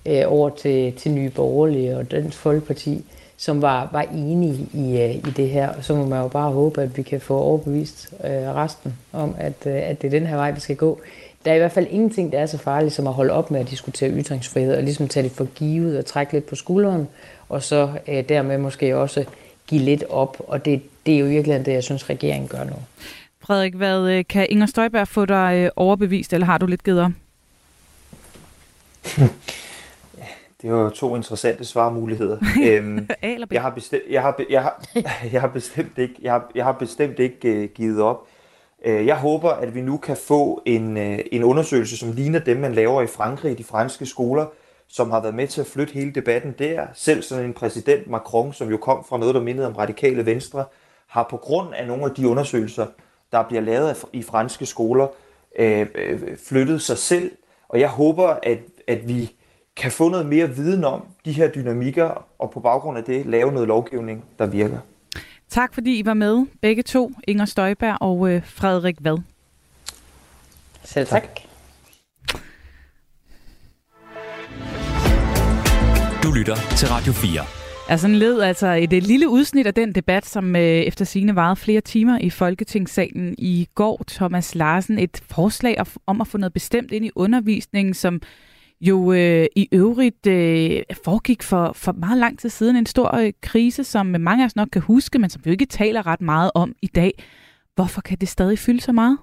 øh, over til, til Nye Borgerlige og Dansk Folkeparti, som var, var enige i, øh, i det her. Og så må man jo bare håbe, at vi kan få overbevist øh, resten om, at, øh, at det er den her vej, vi skal gå. Der er i hvert fald ingenting, der er så farligt som at holde op med at diskutere ytringsfrihed og ligesom tage det for givet og trække lidt på skulderen, og så øh, dermed måske også give lidt op. Og det, det er jo virkelig det, jeg synes, regeringen gør nu. Frederik, hvad øh, kan Inger Støjberg få dig øh, overbevist, eller har du lidt givet op? Det er jo to interessante svarmuligheder. øhm, jeg, har bestemt, jeg, har, jeg, har, jeg har bestemt ikke, jeg har, jeg har bestemt ikke uh, givet op. Uh, jeg håber, at vi nu kan få en, uh, en undersøgelse, som ligner dem, man laver i Frankrig i de franske skoler, som har været med til at flytte hele debatten der. Selv sådan en præsident Macron, som jo kom fra noget, der mindede om radikale venstre, har på grund af nogle af de undersøgelser, der bliver lavet i franske skoler, uh, flyttet sig selv. Og jeg håber, at, at vi kan få noget mere viden om de her dynamikker, og på baggrund af det lave noget lovgivning, der virker. Tak fordi I var med, begge to, Inger Støjberg og øh, Frederik Vad. Selv tak. Du lytter til Radio 4. Ja, sådan led altså et, et lille udsnit af den debat, som øh, efter sine varede flere timer i Folketingssalen i går. Thomas Larsen, et forslag om at få noget bestemt ind i undervisningen, som jo øh, i øvrigt øh, foregik for, for meget lang tid siden en stor øh, krise, som mange af os nok kan huske, men som vi jo ikke taler ret meget om i dag. Hvorfor kan det stadig fylde så meget?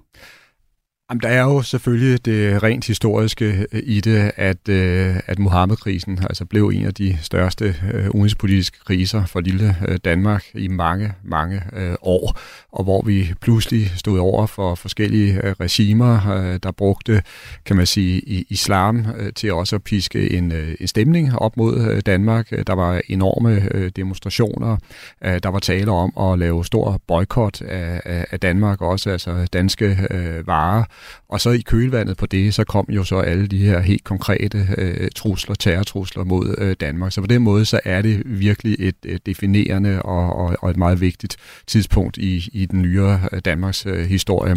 Jamen, der er jo selvfølgelig det rent historiske øh, i det, at, øh, at Mohammed-krisen altså blev en af de største øh, udenrigspolitiske kriser for lille Danmark i mange, mange år, og hvor vi pludselig stod over for forskellige regimer, der brugte, kan man sige, islam til også at piske en, en stemning op mod Danmark. Der var enorme demonstrationer, der var tale om at lave stor boykot af, af, Danmark, også altså danske varer, og så i kølvandet på det, så kom jo så alle de her helt konkrete øh, trusler, terrortrusler mod øh, Danmark. Så på den måde, så er det virkelig et øh, definerende og, og, og et meget vigtigt tidspunkt i, i den nyere øh, Danmarks øh, historie.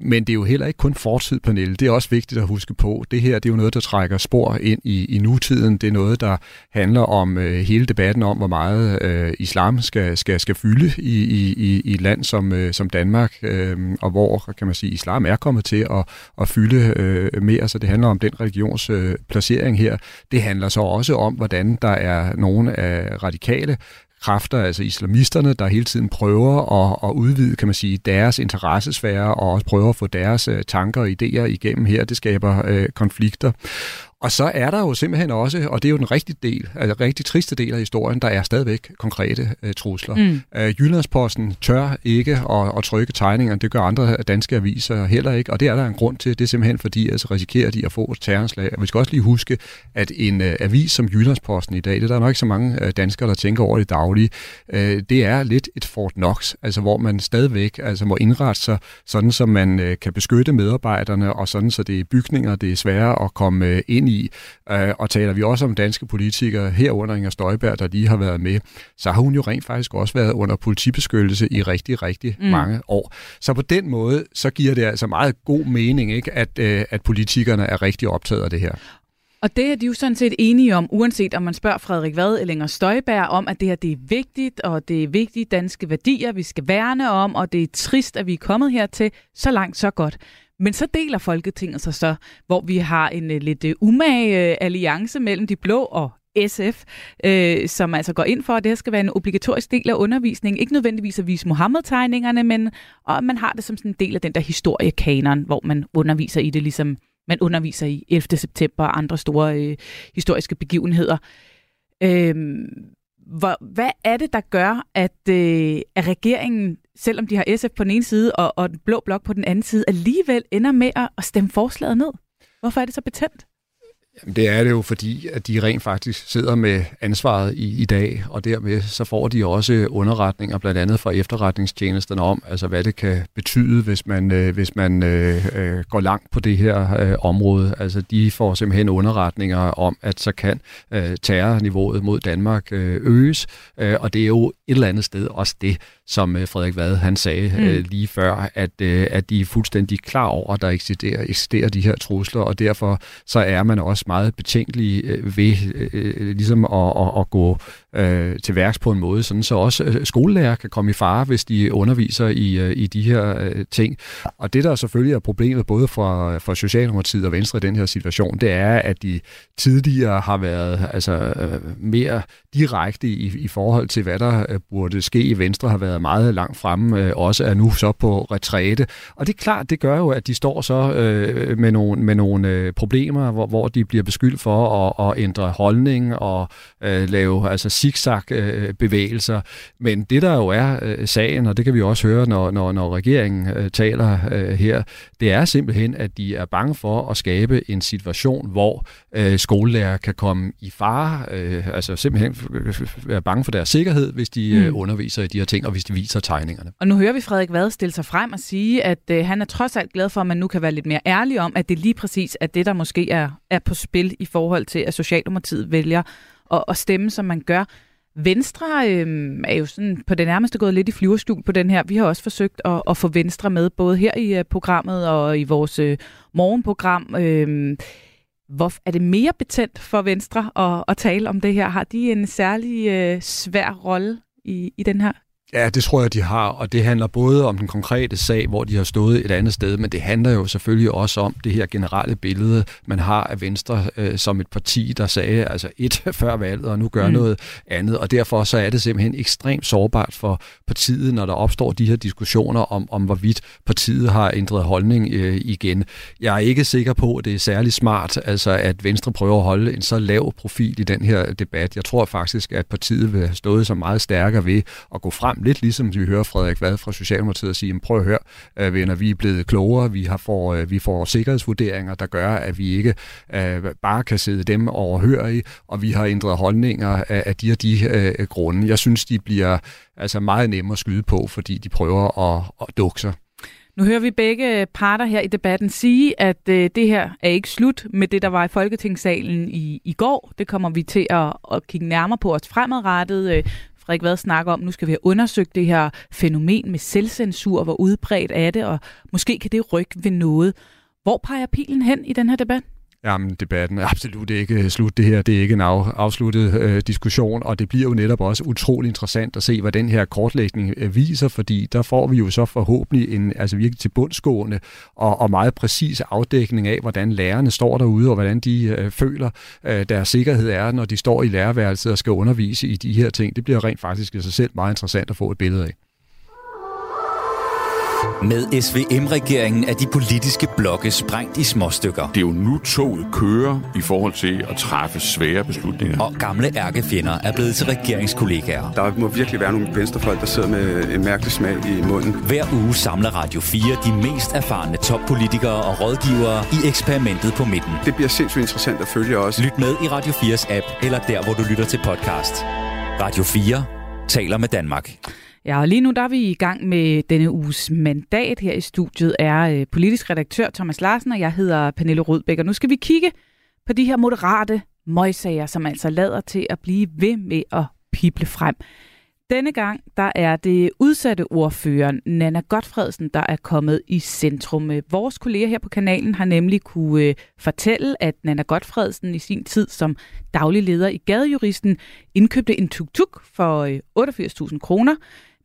Men det er jo heller ikke kun fortid, Pernille. Det er også vigtigt at huske på. Det her det er jo noget, der trækker spor ind i, i nutiden. Det er noget, der handler om øh, hele debatten om, hvor meget øh, islam skal, skal, skal fylde i, i, i et land som, øh, som Danmark, øh, og hvor kan man sige, islam er kommet til at, at fylde øh, mere. Så det handler om den religions øh, placering her. Det handler så også om, hvordan der er nogle af radikale kræfter, altså islamisterne, der hele tiden prøver at, at udvide, kan man sige, deres interessesfære og også prøver at få deres øh, tanker og idéer igennem her. Det skaber øh, konflikter. Og så er der jo simpelthen også, og det er jo den rigtige del, altså rigtig triste del af historien, der er stadigvæk konkrete uh, trusler. Mm. Uh, Jyllandsposten tør ikke at, at trykke tegninger, det gør andre danske aviser heller ikke, og det er der en grund til. Det er simpelthen fordi, altså risikerer de at få et terroranslag. Og vi skal også lige huske, at en uh, avis som Jyllandsposten i dag, det er der nok ikke så mange uh, danskere, der tænker over det daglige, uh, det er lidt et Fort Knox, altså hvor man stadigvæk altså må indrette sig, sådan så man uh, kan beskytte medarbejderne, og sådan så det er bygninger, det er sværere at komme uh, ind i. Øh, og taler vi også om danske politikere, herunder Inger Støjberg, der lige har været med, så har hun jo rent faktisk også været under politibeskyttelse i rigtig, rigtig mm. mange år. Så på den måde, så giver det altså meget god mening, ikke, at, øh, at politikerne er rigtig optaget af det her. Og det er de jo sådan set enige om, uanset om man spørger Frederik Vad eller Inger Støjberg om, at det her det er vigtigt, og det er vigtige danske værdier, vi skal værne om, og det er trist, at vi er kommet hertil. Så langt, så godt. Men så deler Folketinget sig så, hvor vi har en øh, lidt uh, umage øh, alliance mellem de blå og SF, øh, som altså går ind for, at det her skal være en obligatorisk del af undervisningen. Ikke nødvendigvis at vise Mohammed-tegningerne, men og man har det som sådan en del af den der historiekanon, hvor man underviser i det, ligesom man underviser i 11. september og andre store øh, historiske begivenheder. Øh, hvor, hvad er det, der gør, at, øh, at regeringen, selvom de har SF på den ene side og, og den blå blok på den anden side, alligevel ender med at, stemme forslaget ned? Hvorfor er det så betændt? Jamen, det er det jo, fordi at de rent faktisk sidder med ansvaret i, i dag, og dermed så får de også underretninger, blandt andet fra efterretningstjenesterne om, altså hvad det kan betyde, hvis man, øh, hvis man øh, øh, går langt på det her øh, område. Altså de får simpelthen underretninger om, at så kan øh, terrorniveauet mod Danmark øh, øges, øh, og det er jo et eller andet sted også det, som øh, Frederik Vad han sagde mm. øh, lige før, at, øh, at de er fuldstændig klar over, at der eksisterer, eksisterer de her trusler, og derfor så er man også meget betænkelig øh, ved øh, ligesom at, at, at gå øh, til værks på en måde, sådan så også øh, skolelærer kan komme i fare, hvis de underviser i, øh, i de her øh, ting. Og det, der selvfølgelig er problemet både for, for Socialdemokratiet og Venstre i den her situation, det er, at de tidligere har været altså, øh, mere direkte i, i forhold til, hvad der øh, burde ske i Venstre, har været meget langt fremme, øh, også er nu så på retræte. Og det er klart, det gør jo, at de står så øh, med nogle, med nogle øh, problemer, hvor, hvor de bliver beskyldt for at, at ændre holdning og øh, lave altså zigzag-bevægelser. Men det, der jo er øh, sagen, og det kan vi også høre, når, når, når regeringen øh, taler øh, her, det er simpelthen, at de er bange for at skabe en situation, hvor skolelærer kan komme i fare, altså simpelthen være bange for deres sikkerhed, hvis de mm. underviser i de her ting, og hvis de viser tegningerne. Og nu hører vi Frederik Vad stille sig frem og sige, at han er trods alt glad for, at man nu kan være lidt mere ærlig om, at det lige præcis er det, der måske er, er på spil i forhold til, at Socialdemokratiet vælger at, at stemme, som man gør. Venstre øh, er jo sådan på det nærmeste gået lidt i flyverstuen på den her. Vi har også forsøgt at, at få Venstre med, både her i uh, programmet og i vores uh, morgenprogram. Øh, hvor er det mere betændt for Venstre at, at tale om det her? Har de en særlig øh, svær rolle i, i den her Ja, det tror jeg, de har, og det handler både om den konkrete sag, hvor de har stået et andet sted, men det handler jo selvfølgelig også om det her generelle billede, man har af Venstre øh, som et parti, der sagde altså et før valget, og nu gør mm. noget andet, og derfor så er det simpelthen ekstremt sårbart for partiet, når der opstår de her diskussioner om, om hvorvidt partiet har ændret holdning øh, igen. Jeg er ikke sikker på, at det er særlig smart, altså at Venstre prøver at holde en så lav profil i den her debat. Jeg tror faktisk, at partiet vil have stået så meget stærkere ved at gå frem lidt ligesom vi hører Frederik Vad fra Socialdemokratiet sige, prøv at høre, øh, venner, vi er blevet klogere, vi, har får, øh, vi får sikkerhedsvurderinger, der gør, at vi ikke øh, bare kan sidde dem overhør i, og vi har ændret holdninger af, af de og de øh, grunde. Jeg synes, de bliver altså meget nemme at skyde på, fordi de prøver at, at dukke sig. Nu hører vi begge parter her i debatten sige, at øh, det her er ikke slut med det, der var i Folketingssalen i, i går. Det kommer vi til at, at kigge nærmere på os fremadrettet. Øh, Frederik Vad snakker om, nu skal vi have undersøgt det her fænomen med selvcensur, hvor udbredt er det, og måske kan det rykke ved noget. Hvor peger pilen hen i den her debat? Jamen, debatten er absolut ikke øh, slut. Det her det er ikke en af, afsluttet øh, diskussion, og det bliver jo netop også utrolig interessant at se, hvad den her kortlægning øh, viser, fordi der får vi jo så forhåbentlig en altså virkelig til bundsgående og, og meget præcis afdækning af, hvordan lærerne står derude, og hvordan de øh, føler, øh, deres sikkerhed er, når de står i lærerværelset og skal undervise i de her ting. Det bliver rent faktisk i sig selv meget interessant at få et billede af. Med SVM-regeringen er de politiske blokke sprængt i småstykker. Det er jo nu toget kører i forhold til at træffe svære beslutninger. Og gamle ærkefjender er blevet til regeringskollegaer. Der må virkelig være nogle venstrefolk, der sidder med en mærkelig smag i munden. Hver uge samler Radio 4 de mest erfarne toppolitikere og rådgivere i eksperimentet på midten. Det bliver sindssygt interessant at følge også. Lyt med i Radio 4's app, eller der, hvor du lytter til podcast. Radio 4 taler med Danmark. Ja, og lige nu der er vi i gang med denne uges mandat. Her i studiet er øh, politisk redaktør Thomas Larsen, og jeg hedder Pernille Rødbæk. Og nu skal vi kigge på de her moderate møgsager, som altså lader til at blive ved med at pible frem. Denne gang der er det udsatte ordføreren Nana Godfredsen, der er kommet i centrum. Øh, vores kolleger her på kanalen har nemlig kunne øh, fortælle, at Nana Godfredsen i sin tid som daglig leder i Gadejuristen indkøbte en tuk-tuk for øh, 88.000 kroner.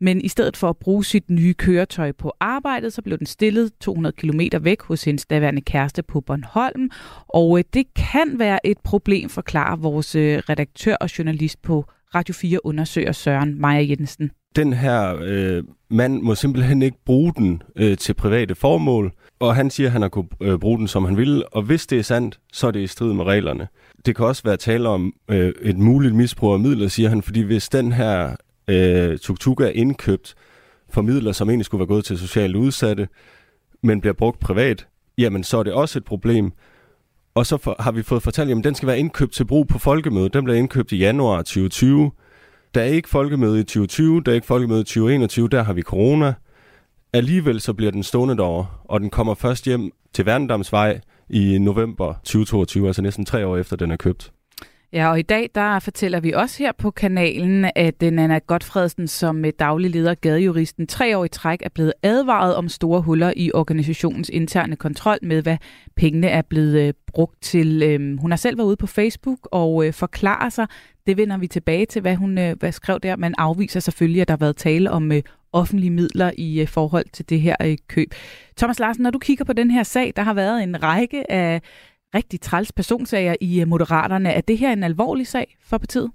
Men i stedet for at bruge sit nye køretøj på arbejdet, så blev den stillet 200 km væk hos hendes daværende kæreste på Bornholm. Og øh, det kan være et problem, forklarer vores øh, redaktør og journalist på Radio 4 undersøger Søren Maja Jensen. Den her øh, mand må simpelthen ikke bruge den øh, til private formål, og han siger, at han har kunnet øh, bruge den, som han ville, og hvis det er sandt, så er det i strid med reglerne. Det kan også være tale om øh, et muligt misbrug af midler, siger han, fordi hvis den her øh, tuk-tuk er indkøbt for midler, som egentlig skulle være gået til socialt udsatte, men bliver brugt privat, jamen så er det også et problem. Og så for, har vi fået fortalt, at den skal være indkøbt til brug på folkemødet. Den blev indkøbt i januar 2020. Der er ikke folkemøde i 2020, der er ikke folkemøde i 2021, der har vi corona. Alligevel så bliver den stående derovre, og den kommer først hjem til Værendamsvej i november 2022, altså næsten tre år efter den er købt. Ja, og i dag der fortæller vi også her på kanalen, at øh, Nana Godfredsen som øh, daglig leder gadejuristen tre år i træk er blevet advaret om store huller i organisationens interne kontrol med, hvad pengene er blevet øh, brugt til. Øhm, hun har selv været ude på Facebook og forklarer sig. Det vender vi tilbage til, hvad hun hvad skrev der. Man afviser selvfølgelig, at der har været tale om offentlige midler i forhold til det her køb. Thomas Larsen, når du kigger på den her sag, der har været en række af rigtig træls personsager i øh, Moderaterne. Er det her en alvorlig sag for partiet?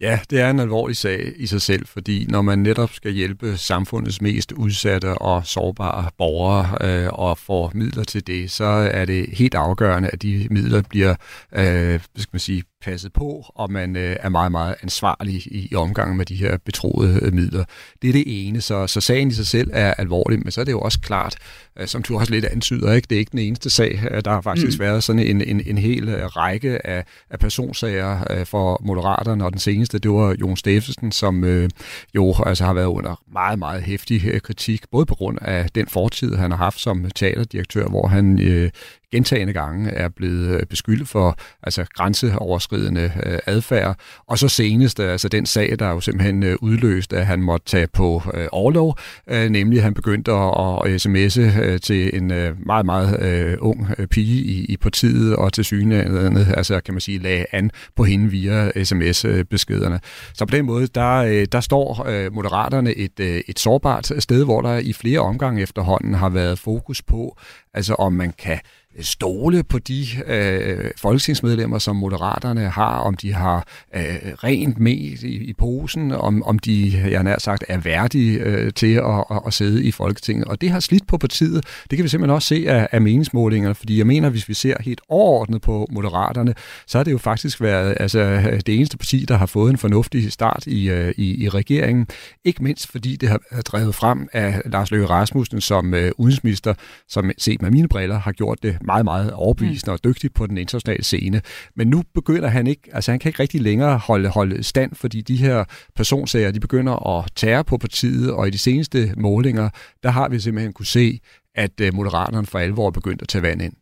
Ja, det er en alvorlig sag i sig selv, fordi når man netop skal hjælpe samfundets mest udsatte og sårbare borgere øh, og får midler til det, så er det helt afgørende, at de midler bliver øh, skal man sige, passet på, og man øh, er meget, meget ansvarlig i, i omgangen med de her betroede øh, midler. Det er det ene, så, så sagen i sig selv er alvorlig, men så er det jo også klart, øh, som du også lidt antyder, ikke? det er ikke den eneste sag. Øh, der har faktisk mm. været sådan en, en, en hel øh, række af, af personsager øh, for Moderaterne, og den seneste, det var Jon Steffensen, som øh, jo altså har været under meget, meget hæftig øh, kritik, både på grund af den fortid, han har haft som teaterdirektør, hvor han øh, gentagende gange er blevet øh, beskyldt for altså, grænseoverskridende øh, adfærd. Og så senest, øh, altså den sag, der jo simpelthen udløste, udløst, at han måtte tage på overlov, nemlig at han begyndte at, sms'e til en meget, meget ung pige i, i partiet, og til synligheden, altså kan man sige, lagde an på hende via sms-beskederne. Så på den måde, der, der står Moderaterne et, et sårbart sted, hvor der i flere omgange efterhånden har været fokus på, altså om man kan Øh, stole på de øh, folketingsmedlemmer, som moderaterne har, om de har øh, rent med i, i posen, om, om de, jeg nær sagt, er værdige øh, til at, at, at sidde i Folketinget. Og det har slidt på partiet. Det kan vi simpelthen også se af, af meningsmålingerne, fordi jeg mener, hvis vi ser helt overordnet på moderaterne, så har det jo faktisk været altså, det eneste parti, der har fået en fornuftig start i, øh, i, i regeringen. Ikke mindst fordi det har drevet frem af Lars Løkke Rasmussen som øh, udenrigsminister, som set med mine briller har gjort det meget, meget overbevisende mm. og dygtig på den internationale scene. Men nu begynder han ikke, altså han kan ikke rigtig længere holde, holde stand, fordi de her personsager, de begynder at tære på partiet, og i de seneste målinger, der har vi simpelthen kunne se, at øh, Moderaterne for alvor er begyndt at tage vand ind.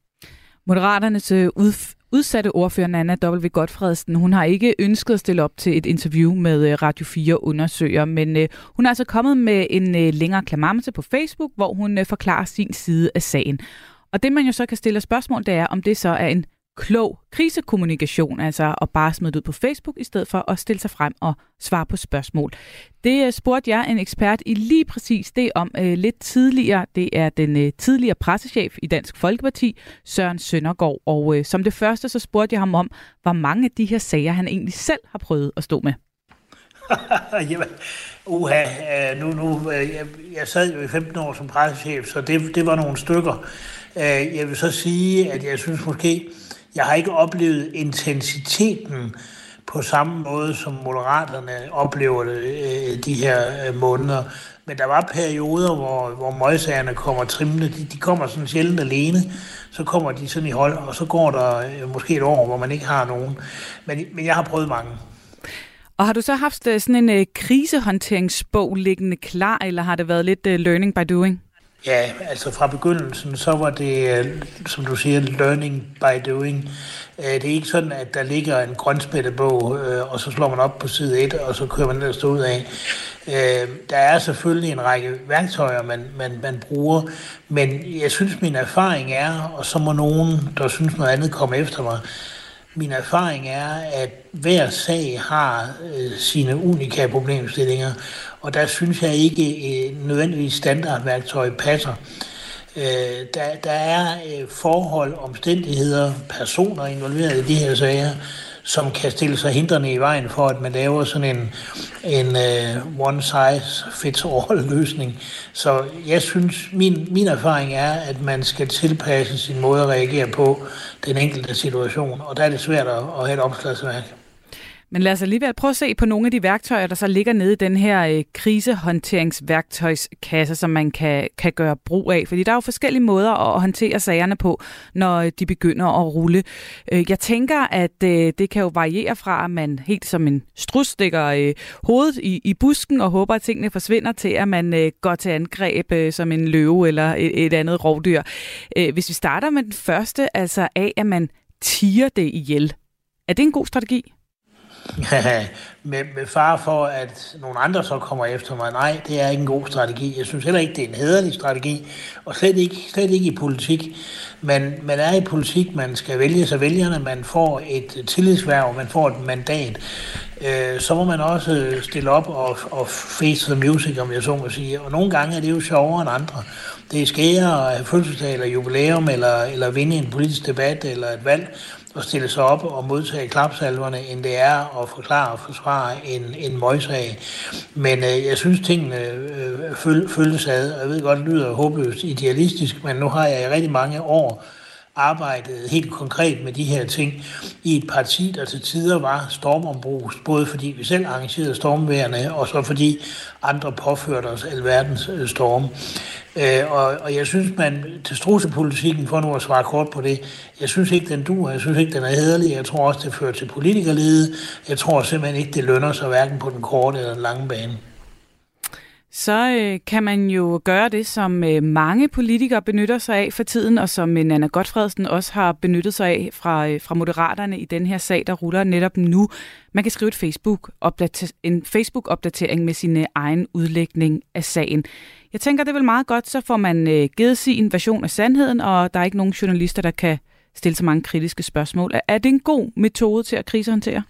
Moderaternes øh, ud, udsatte ordfører Nana W. Godfredsen, hun har ikke ønsket at stille op til et interview med øh, Radio 4 undersøger, men øh, hun er altså kommet med en øh, længere klamamse på Facebook, hvor hun øh, forklarer sin side af sagen. Og det man jo så kan stille spørgsmål, det er, om det så er en klog krisekommunikation, altså at bare smide det ud på Facebook, i stedet for at stille sig frem og svare på spørgsmål. Det øh, spurgte jeg en ekspert i lige præcis det om øh, lidt tidligere. Det er den øh, tidligere pressechef i Dansk Folkeparti, Søren Søndergaard. Og øh, som det første, så spurgte jeg ham om, hvor mange af de her sager, han egentlig selv har prøvet at stå med. Jamen, uha, øh, nu, nu, øh, jeg, jeg sad jo i 15 år som pressechef, så det, det var nogle stykker. Øh, jeg vil så sige, at jeg synes måske, jeg har ikke oplevet intensiteten på samme måde, som moderaterne oplever det øh, de her øh, måneder. Men der var perioder, hvor, hvor møgsagerne kommer trimlende. De, de kommer sådan sjældent alene. Så kommer de sådan i hold, og så går der øh, måske et år, hvor man ikke har nogen. Men, men jeg har prøvet mange. Og har du så haft øh, sådan en krisehåndteringsbog liggende klar, eller har det været lidt learning by doing? Ja, altså fra begyndelsen, så var det, øh, som du siger, learning by doing. Øh, det er ikke sådan, at der ligger en grønspættebog, øh, og så slår man op på side 1, og så kører man der ud af. Der er selvfølgelig en række værktøjer, man, man, man bruger, men jeg synes, min erfaring er, og så må nogen, der synes noget andet, komme efter mig, min erfaring er, at hver sag har øh, sine unika problemstillinger, og der synes jeg ikke, øh, nødvendigvis standardværktøj passer. Øh, der, der er øh, forhold, omstændigheder, personer involveret i de her sager, som kan stille sig hindrende i vejen for, at man laver sådan en, en uh, one size fits all løsning. Så jeg synes, min, min erfaring er, at man skal tilpasse sin måde at reagere på den enkelte situation, og der er det svært at, at have et opslagsværk. Men lad os alligevel prøve at se på nogle af de værktøjer, der så ligger nede i den her øh, krisehåndteringsværktøjskasse, som man kan, kan gøre brug af. Fordi der er jo forskellige måder at håndtere sagerne på, når øh, de begynder at rulle. Øh, jeg tænker, at øh, det kan jo variere fra, at man helt som en strus stikker øh, hovedet i, i busken og håber, at tingene forsvinder, til at man øh, går til angreb øh, som en løve eller et, et andet rovdyr. Øh, hvis vi starter med den første, altså af, at man tiger det ihjel. Er det en god strategi? med, med far for, at nogle andre så kommer efter mig. Nej, det er ikke en god strategi. Jeg synes heller ikke, det er en hederlig strategi, og slet ikke, slet ikke i politik. Men man er i politik, man skal vælge sig vælgerne, man får et tillidsværv, man får et mandat. Øh, så må man også stille op og, og face the music, om jeg så må sige. Og nogle gange er det jo sjovere end andre. Det er skære at have fødselsdag eller jubilæum, eller, eller vinde en politisk debat eller et valg at stille sig op og modtage klapsalverne, end det er at forklare og forsvare en, en møgsag. Men øh, jeg synes, tingene øh, følges ad, og jeg ved godt, det lyder håbløst idealistisk, men nu har jeg i rigtig mange år arbejdede helt konkret med de her ting i et parti, der til tider var stormombrus, både fordi vi selv arrangerede stormværende, og så fordi andre påførte os alverdens øh, storm. Øh, og, og jeg synes, man til strusepolitikken, for nu at svare kort på det, jeg synes ikke, den duer. Jeg synes ikke, den er hederlig. Jeg tror også, det fører til politikerlede. Jeg tror simpelthen ikke, det lønner sig hverken på den korte eller den lange bane så øh, kan man jo gøre det, som øh, mange politikere benytter sig af for tiden, og som øh, Nana Godfredsen også har benyttet sig af fra, øh, fra Moderaterne i den her sag, der ruller netop nu. Man kan skrive et Facebook en Facebook-opdatering med sin øh, egen udlægning af sagen. Jeg tænker, det er vel meget godt, så får man øh, givet sin version af sandheden, og der er ikke nogen journalister, der kan stille så mange kritiske spørgsmål. Er, er det en god metode til at krisehåndtere?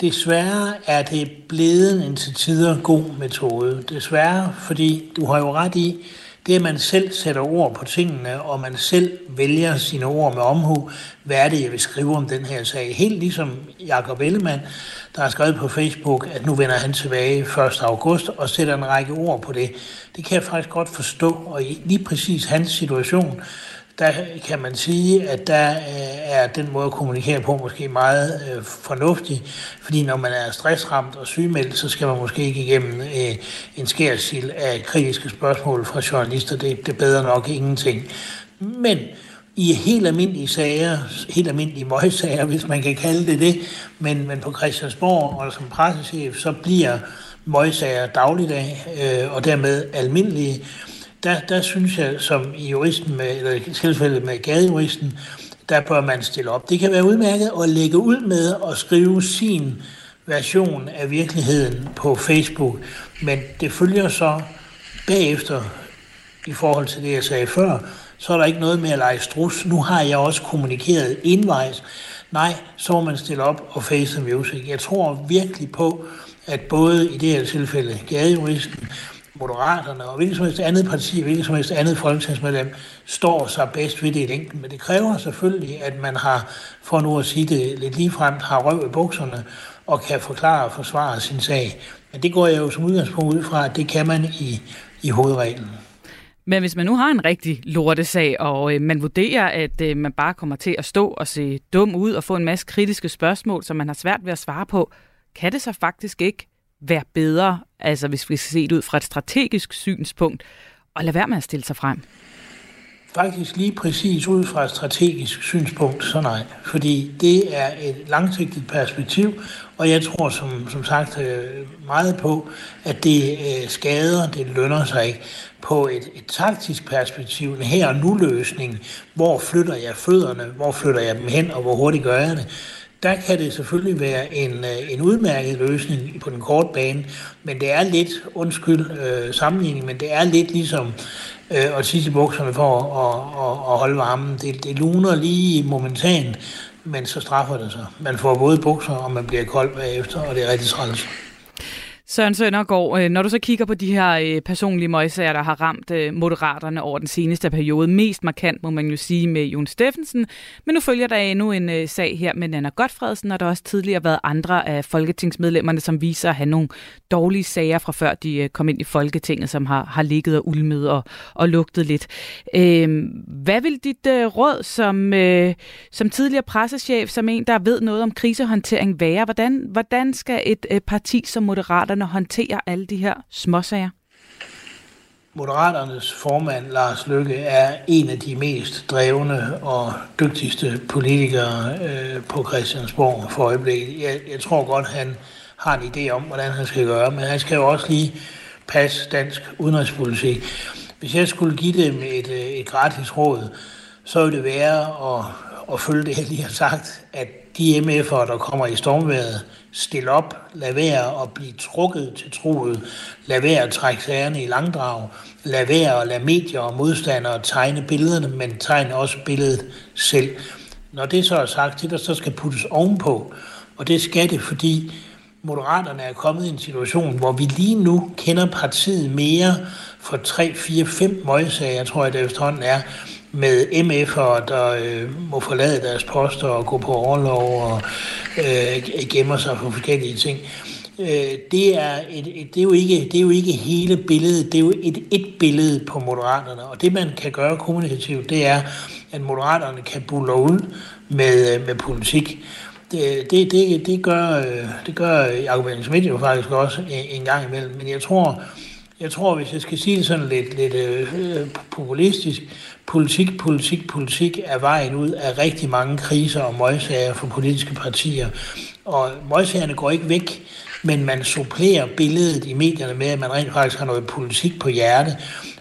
Desværre er det blevet en til tider god metode. Desværre, fordi du har jo ret i, det at man selv sætter ord på tingene, og man selv vælger sine ord med omhu, hvad er det, jeg vil skrive om den her sag? Helt ligesom Jakob Ellemann, der har skrevet på Facebook, at nu vender han tilbage 1. august og sætter en række ord på det. Det kan jeg faktisk godt forstå, og i lige præcis hans situation, der kan man sige, at der øh, er den måde at kommunikere på måske meget øh, fornuftig, fordi når man er stressramt og sygemeldt, så skal man måske ikke igennem øh, en skærsild af kritiske spørgsmål fra journalister. Det, det er bedre nok ingenting. Men i helt almindelige sager, helt almindelige møgssager, hvis man kan kalde det det, men, men på Christiansborg og som pressechef, så bliver møgssager dagligdag øh, og dermed almindelige der, der synes jeg, som i juristen med, eller i tilfældet med gadejuristen, der bør man stille op. Det kan være udmærket at lægge ud med at skrive sin version af virkeligheden på Facebook, men det følger så bagefter, i forhold til det, jeg sagde før, så er der ikke noget med at lege strus. Nu har jeg også kommunikeret indvejs. Nej, så må man stille op og face the music. Jeg tror virkelig på, at både i det her tilfælde gadejuristen, Moderaterne og hvilket som helst andet parti, hvilket som helst andet folketingsmedlem, står sig bedst ved det i længden. Men det kræver selvfølgelig, at man har, for nu at sige det lidt ligefrem, har røv i bukserne og kan forklare og forsvare sin sag. Men det går jeg jo som udgangspunkt ud fra, at det kan man i, i hovedreglen. Men hvis man nu har en rigtig lortesag, og øh, man vurderer, at øh, man bare kommer til at stå og se dum ud og få en masse kritiske spørgsmål, som man har svært ved at svare på, kan det så faktisk ikke være bedre, altså hvis vi skal se det ud fra et strategisk synspunkt, og lade være med at stille sig frem? Faktisk lige præcis ud fra et strategisk synspunkt, så nej. Fordi det er et langsigtet perspektiv, og jeg tror som, som sagt øh, meget på, at det øh, skader, det lønner sig ikke. På et, et taktisk perspektiv, en her og nu løsning, hvor flytter jeg fødderne, hvor flytter jeg dem hen, og hvor hurtigt gør jeg det, der kan det selvfølgelig være en, øh, en udmærket løsning på den korte bane, men det er lidt, undskyld øh, sammenligning, men det er lidt ligesom øh, at tisse i bukserne for at, at, at holde varmen. Det, det luner lige momentant, men så straffer det sig. Man får både bukser, og man bliver kold bagefter, og det er rigtig træls. Søren Søndergaard, øh, når du så kigger på de her øh, personlige møgsager, der har ramt øh, moderaterne over den seneste periode, mest markant må man jo sige med Jon Steffensen, men nu følger der endnu en sag her med Nana Godfredsen, og der har også tidligere været andre af folketingsmedlemmerne, som viser at have nogle dårlige sager fra før de kom ind i Folketinget, som har, har ligget og ulmet og, og lugtet lidt. Øhm, hvad vil dit råd som, som tidligere pressechef, som en, der ved noget om krisehåndtering være? Hvordan, hvordan skal et parti som Moderaterne Moderaterne håndterer alle de her småsager? Moderaternes formand, Lars Lykke, er en af de mest drevne og dygtigste politikere øh, på Christiansborg for øjeblikket. Jeg, jeg tror godt, han har en idé om, hvordan han skal gøre, men han skal jo også lige passe dansk udenrigspolitik. Hvis jeg skulle give dem et, øh, et gratis råd, så ville det være at, at følge det, jeg lige har sagt, at de MF'er, der kommer i stormværet, stille op, lad være at blive trukket til troet, lad være at trække sagerne i langdrag, lad være at lade medier og modstandere tegne billederne, men tegne også billedet selv. Når det så er sagt, det der så skal puttes ovenpå, og det skal det, fordi Moderaterne er kommet i en situation, hvor vi lige nu kender partiet mere for 3, 4, 5 møgsager, tror jeg det efterhånden er, med MF'er, der øh, må forlade deres poster og gå på overlov og øh, gemmer sig for forskellige ting. Øh, det, er et, et, det, er jo ikke, det er jo ikke hele billedet, det er jo et, et billede på moderaterne. Og det, man kan gøre kommunikativt, det er, at moderaterne kan bulle ud med, øh, med politik. Det, det, det, det, gør, øh, det gør Jacob Schmidt jo faktisk også en, en gang imellem. Men jeg tror, jeg tror, hvis jeg skal sige det sådan lidt, lidt øh, populistisk, politik, politik, politik er vejen ud af rigtig mange kriser og møgsager for politiske partier. Og møgsagerne går ikke væk, men man supplerer billedet i medierne med, at man rent faktisk har noget politik på hjerte.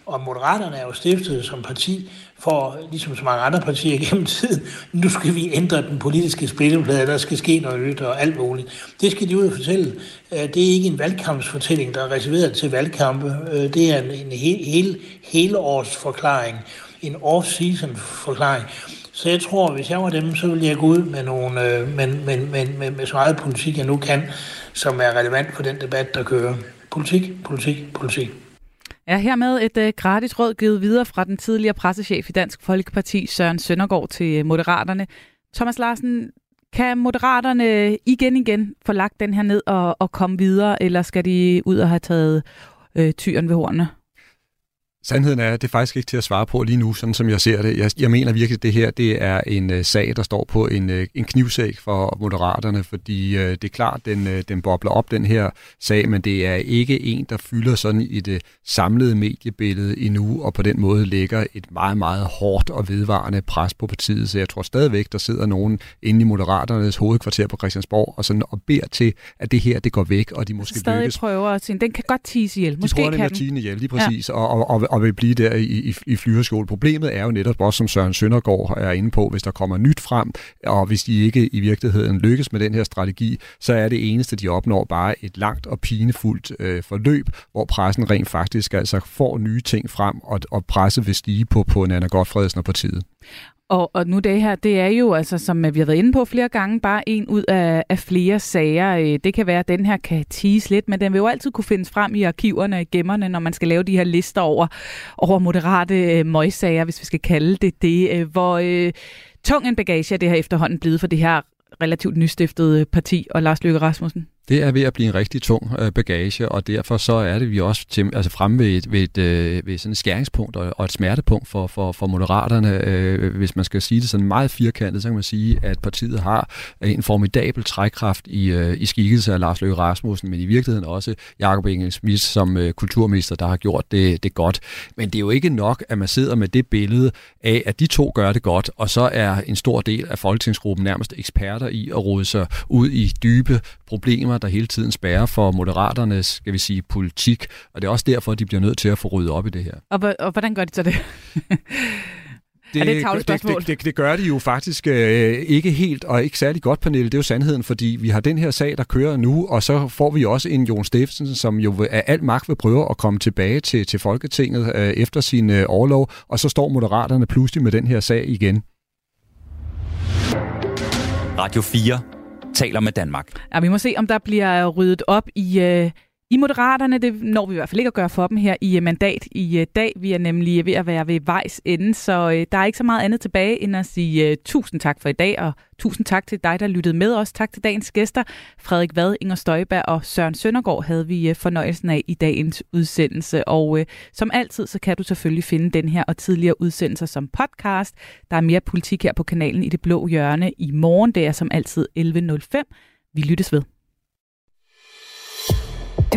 Og Moderaterne er jo stiftet som parti for, ligesom så mange andre partier gennem tiden, nu skal vi ændre den politiske spilleplade, der skal ske noget nyt og alt muligt. Det skal de ud og fortælle. Øh, det er ikke en valgkampsfortælling, der er reserveret til valgkampe. Øh, det er en, en hel, hel, helårsforklaring, en off-season forklaring. Så jeg tror, hvis jeg var dem, så ville jeg gå ud med, nogle, øh, med, med, med, med, med så meget politik, jeg nu kan, som er relevant for den debat, der kører. Politik, politik, politik. Er hermed et uh, gratis råd givet videre fra den tidligere pressechef i Dansk Folkeparti, Søren Søndergaard, til øh, Moderaterne. Thomas Larsen, kan Moderaterne igen igen få lagt den her ned og, og komme videre, eller skal de ud og have taget øh, tyren ved hornene? Sandheden er, at det er faktisk ikke til at svare på lige nu, sådan som jeg ser det. Jeg, jeg mener virkelig, at det her det er en uh, sag, der står på en, uh, en knivsæk for moderaterne, fordi uh, det er klart, den, uh, den bobler op, den her sag, men det er ikke en, der fylder sådan i det samlede mediebillede endnu, og på den måde lægger et meget, meget hårdt og vedvarende pres på partiet. Så jeg tror stadigvæk, der sidder nogen inde i moderaternes hovedkvarter på Christiansborg og, sådan, og beder til, at det her det går væk, og de måske Stadig lykkes. prøver at sige, den kan godt tise ihjel. Måske de prøver kan den. ihjel, lige præcis, ja. og, og, og, og vil blive der i, i, i flyverskole. Problemet er jo netop også, som Søren Søndergaard er inde på, hvis der kommer nyt frem, og hvis de ikke i virkeligheden lykkes med den her strategi, så er det eneste, de opnår bare et langt og pinefuldt øh, forløb, hvor pressen rent faktisk altså får nye ting frem, og, og presse vil stige på, på Nana Godfredsen og partiet. Og, og nu det her, det er jo, altså, som vi har været inde på flere gange, bare en ud af, af flere sager. Øh, det kan være, at den her kan tease lidt, men den vil jo altid kunne findes frem i arkiverne og gemmerne, når man skal lave de her lister over, over moderate øh, møgssager, hvis vi skal kalde det det. Øh, hvor øh, tung en bagage er det her efterhånden blevet for det her relativt nystiftede parti og Lars Løkke Rasmussen? Det er ved at blive en rigtig tung øh, bagage, og derfor så er det vi også til, altså fremme ved et, ved et, øh, ved sådan et skæringspunkt og, og et smertepunkt for, for, for moderaterne. Øh, hvis man skal sige det sådan meget firkantet, så kan man sige, at partiet har en formidabel trækkraft i, øh, i skikkelse af Lars Løkke Rasmussen, men i virkeligheden også Jakob Engel Schmidt som øh, kulturminister, der har gjort det, det godt. Men det er jo ikke nok, at man sidder med det billede af, at de to gør det godt, og så er en stor del af folketingsgruppen nærmest eksperter i at rode sig ud i dybe problemer, der hele tiden spærrer for moderaternes, skal vi sige, politik. Og det er også derfor, de bliver nødt til at få ryddet op i det her. Og, og hvordan gør de så det? Det, er det et det, det, det, det gør de jo faktisk øh, ikke helt, og ikke særlig godt, Pernille. Det er jo sandheden, fordi vi har den her sag, der kører nu, og så får vi også en Jon Steffensen, som jo af al magt vil prøve at komme tilbage til, til Folketinget øh, efter sin øh, overlov, og så står moderaterne pludselig med den her sag igen. Radio 4 taler med Danmark. Ja, vi må se, om der bliver ryddet op i, øh, i Moderaterne. Det når vi i hvert fald ikke at gøre for dem her i øh, mandat i øh, dag. Vi er nemlig øh, ved at være ved vejs ende, så der er ikke så meget andet tilbage end at sige tusind tak for i dag, og tusind tak til dig, der lyttede med os. Tak til dagens gæster. Frederik Vad, Inger Støjberg og Søren Søndergaard havde vi fornøjelsen af i dagens udsendelse. Og øh, som altid, så kan du selvfølgelig finde den her og tidligere udsendelser som podcast. Der er mere politik her på kanalen i det blå hjørne i morgen. Det er som altid 11.05. Vi lyttes ved.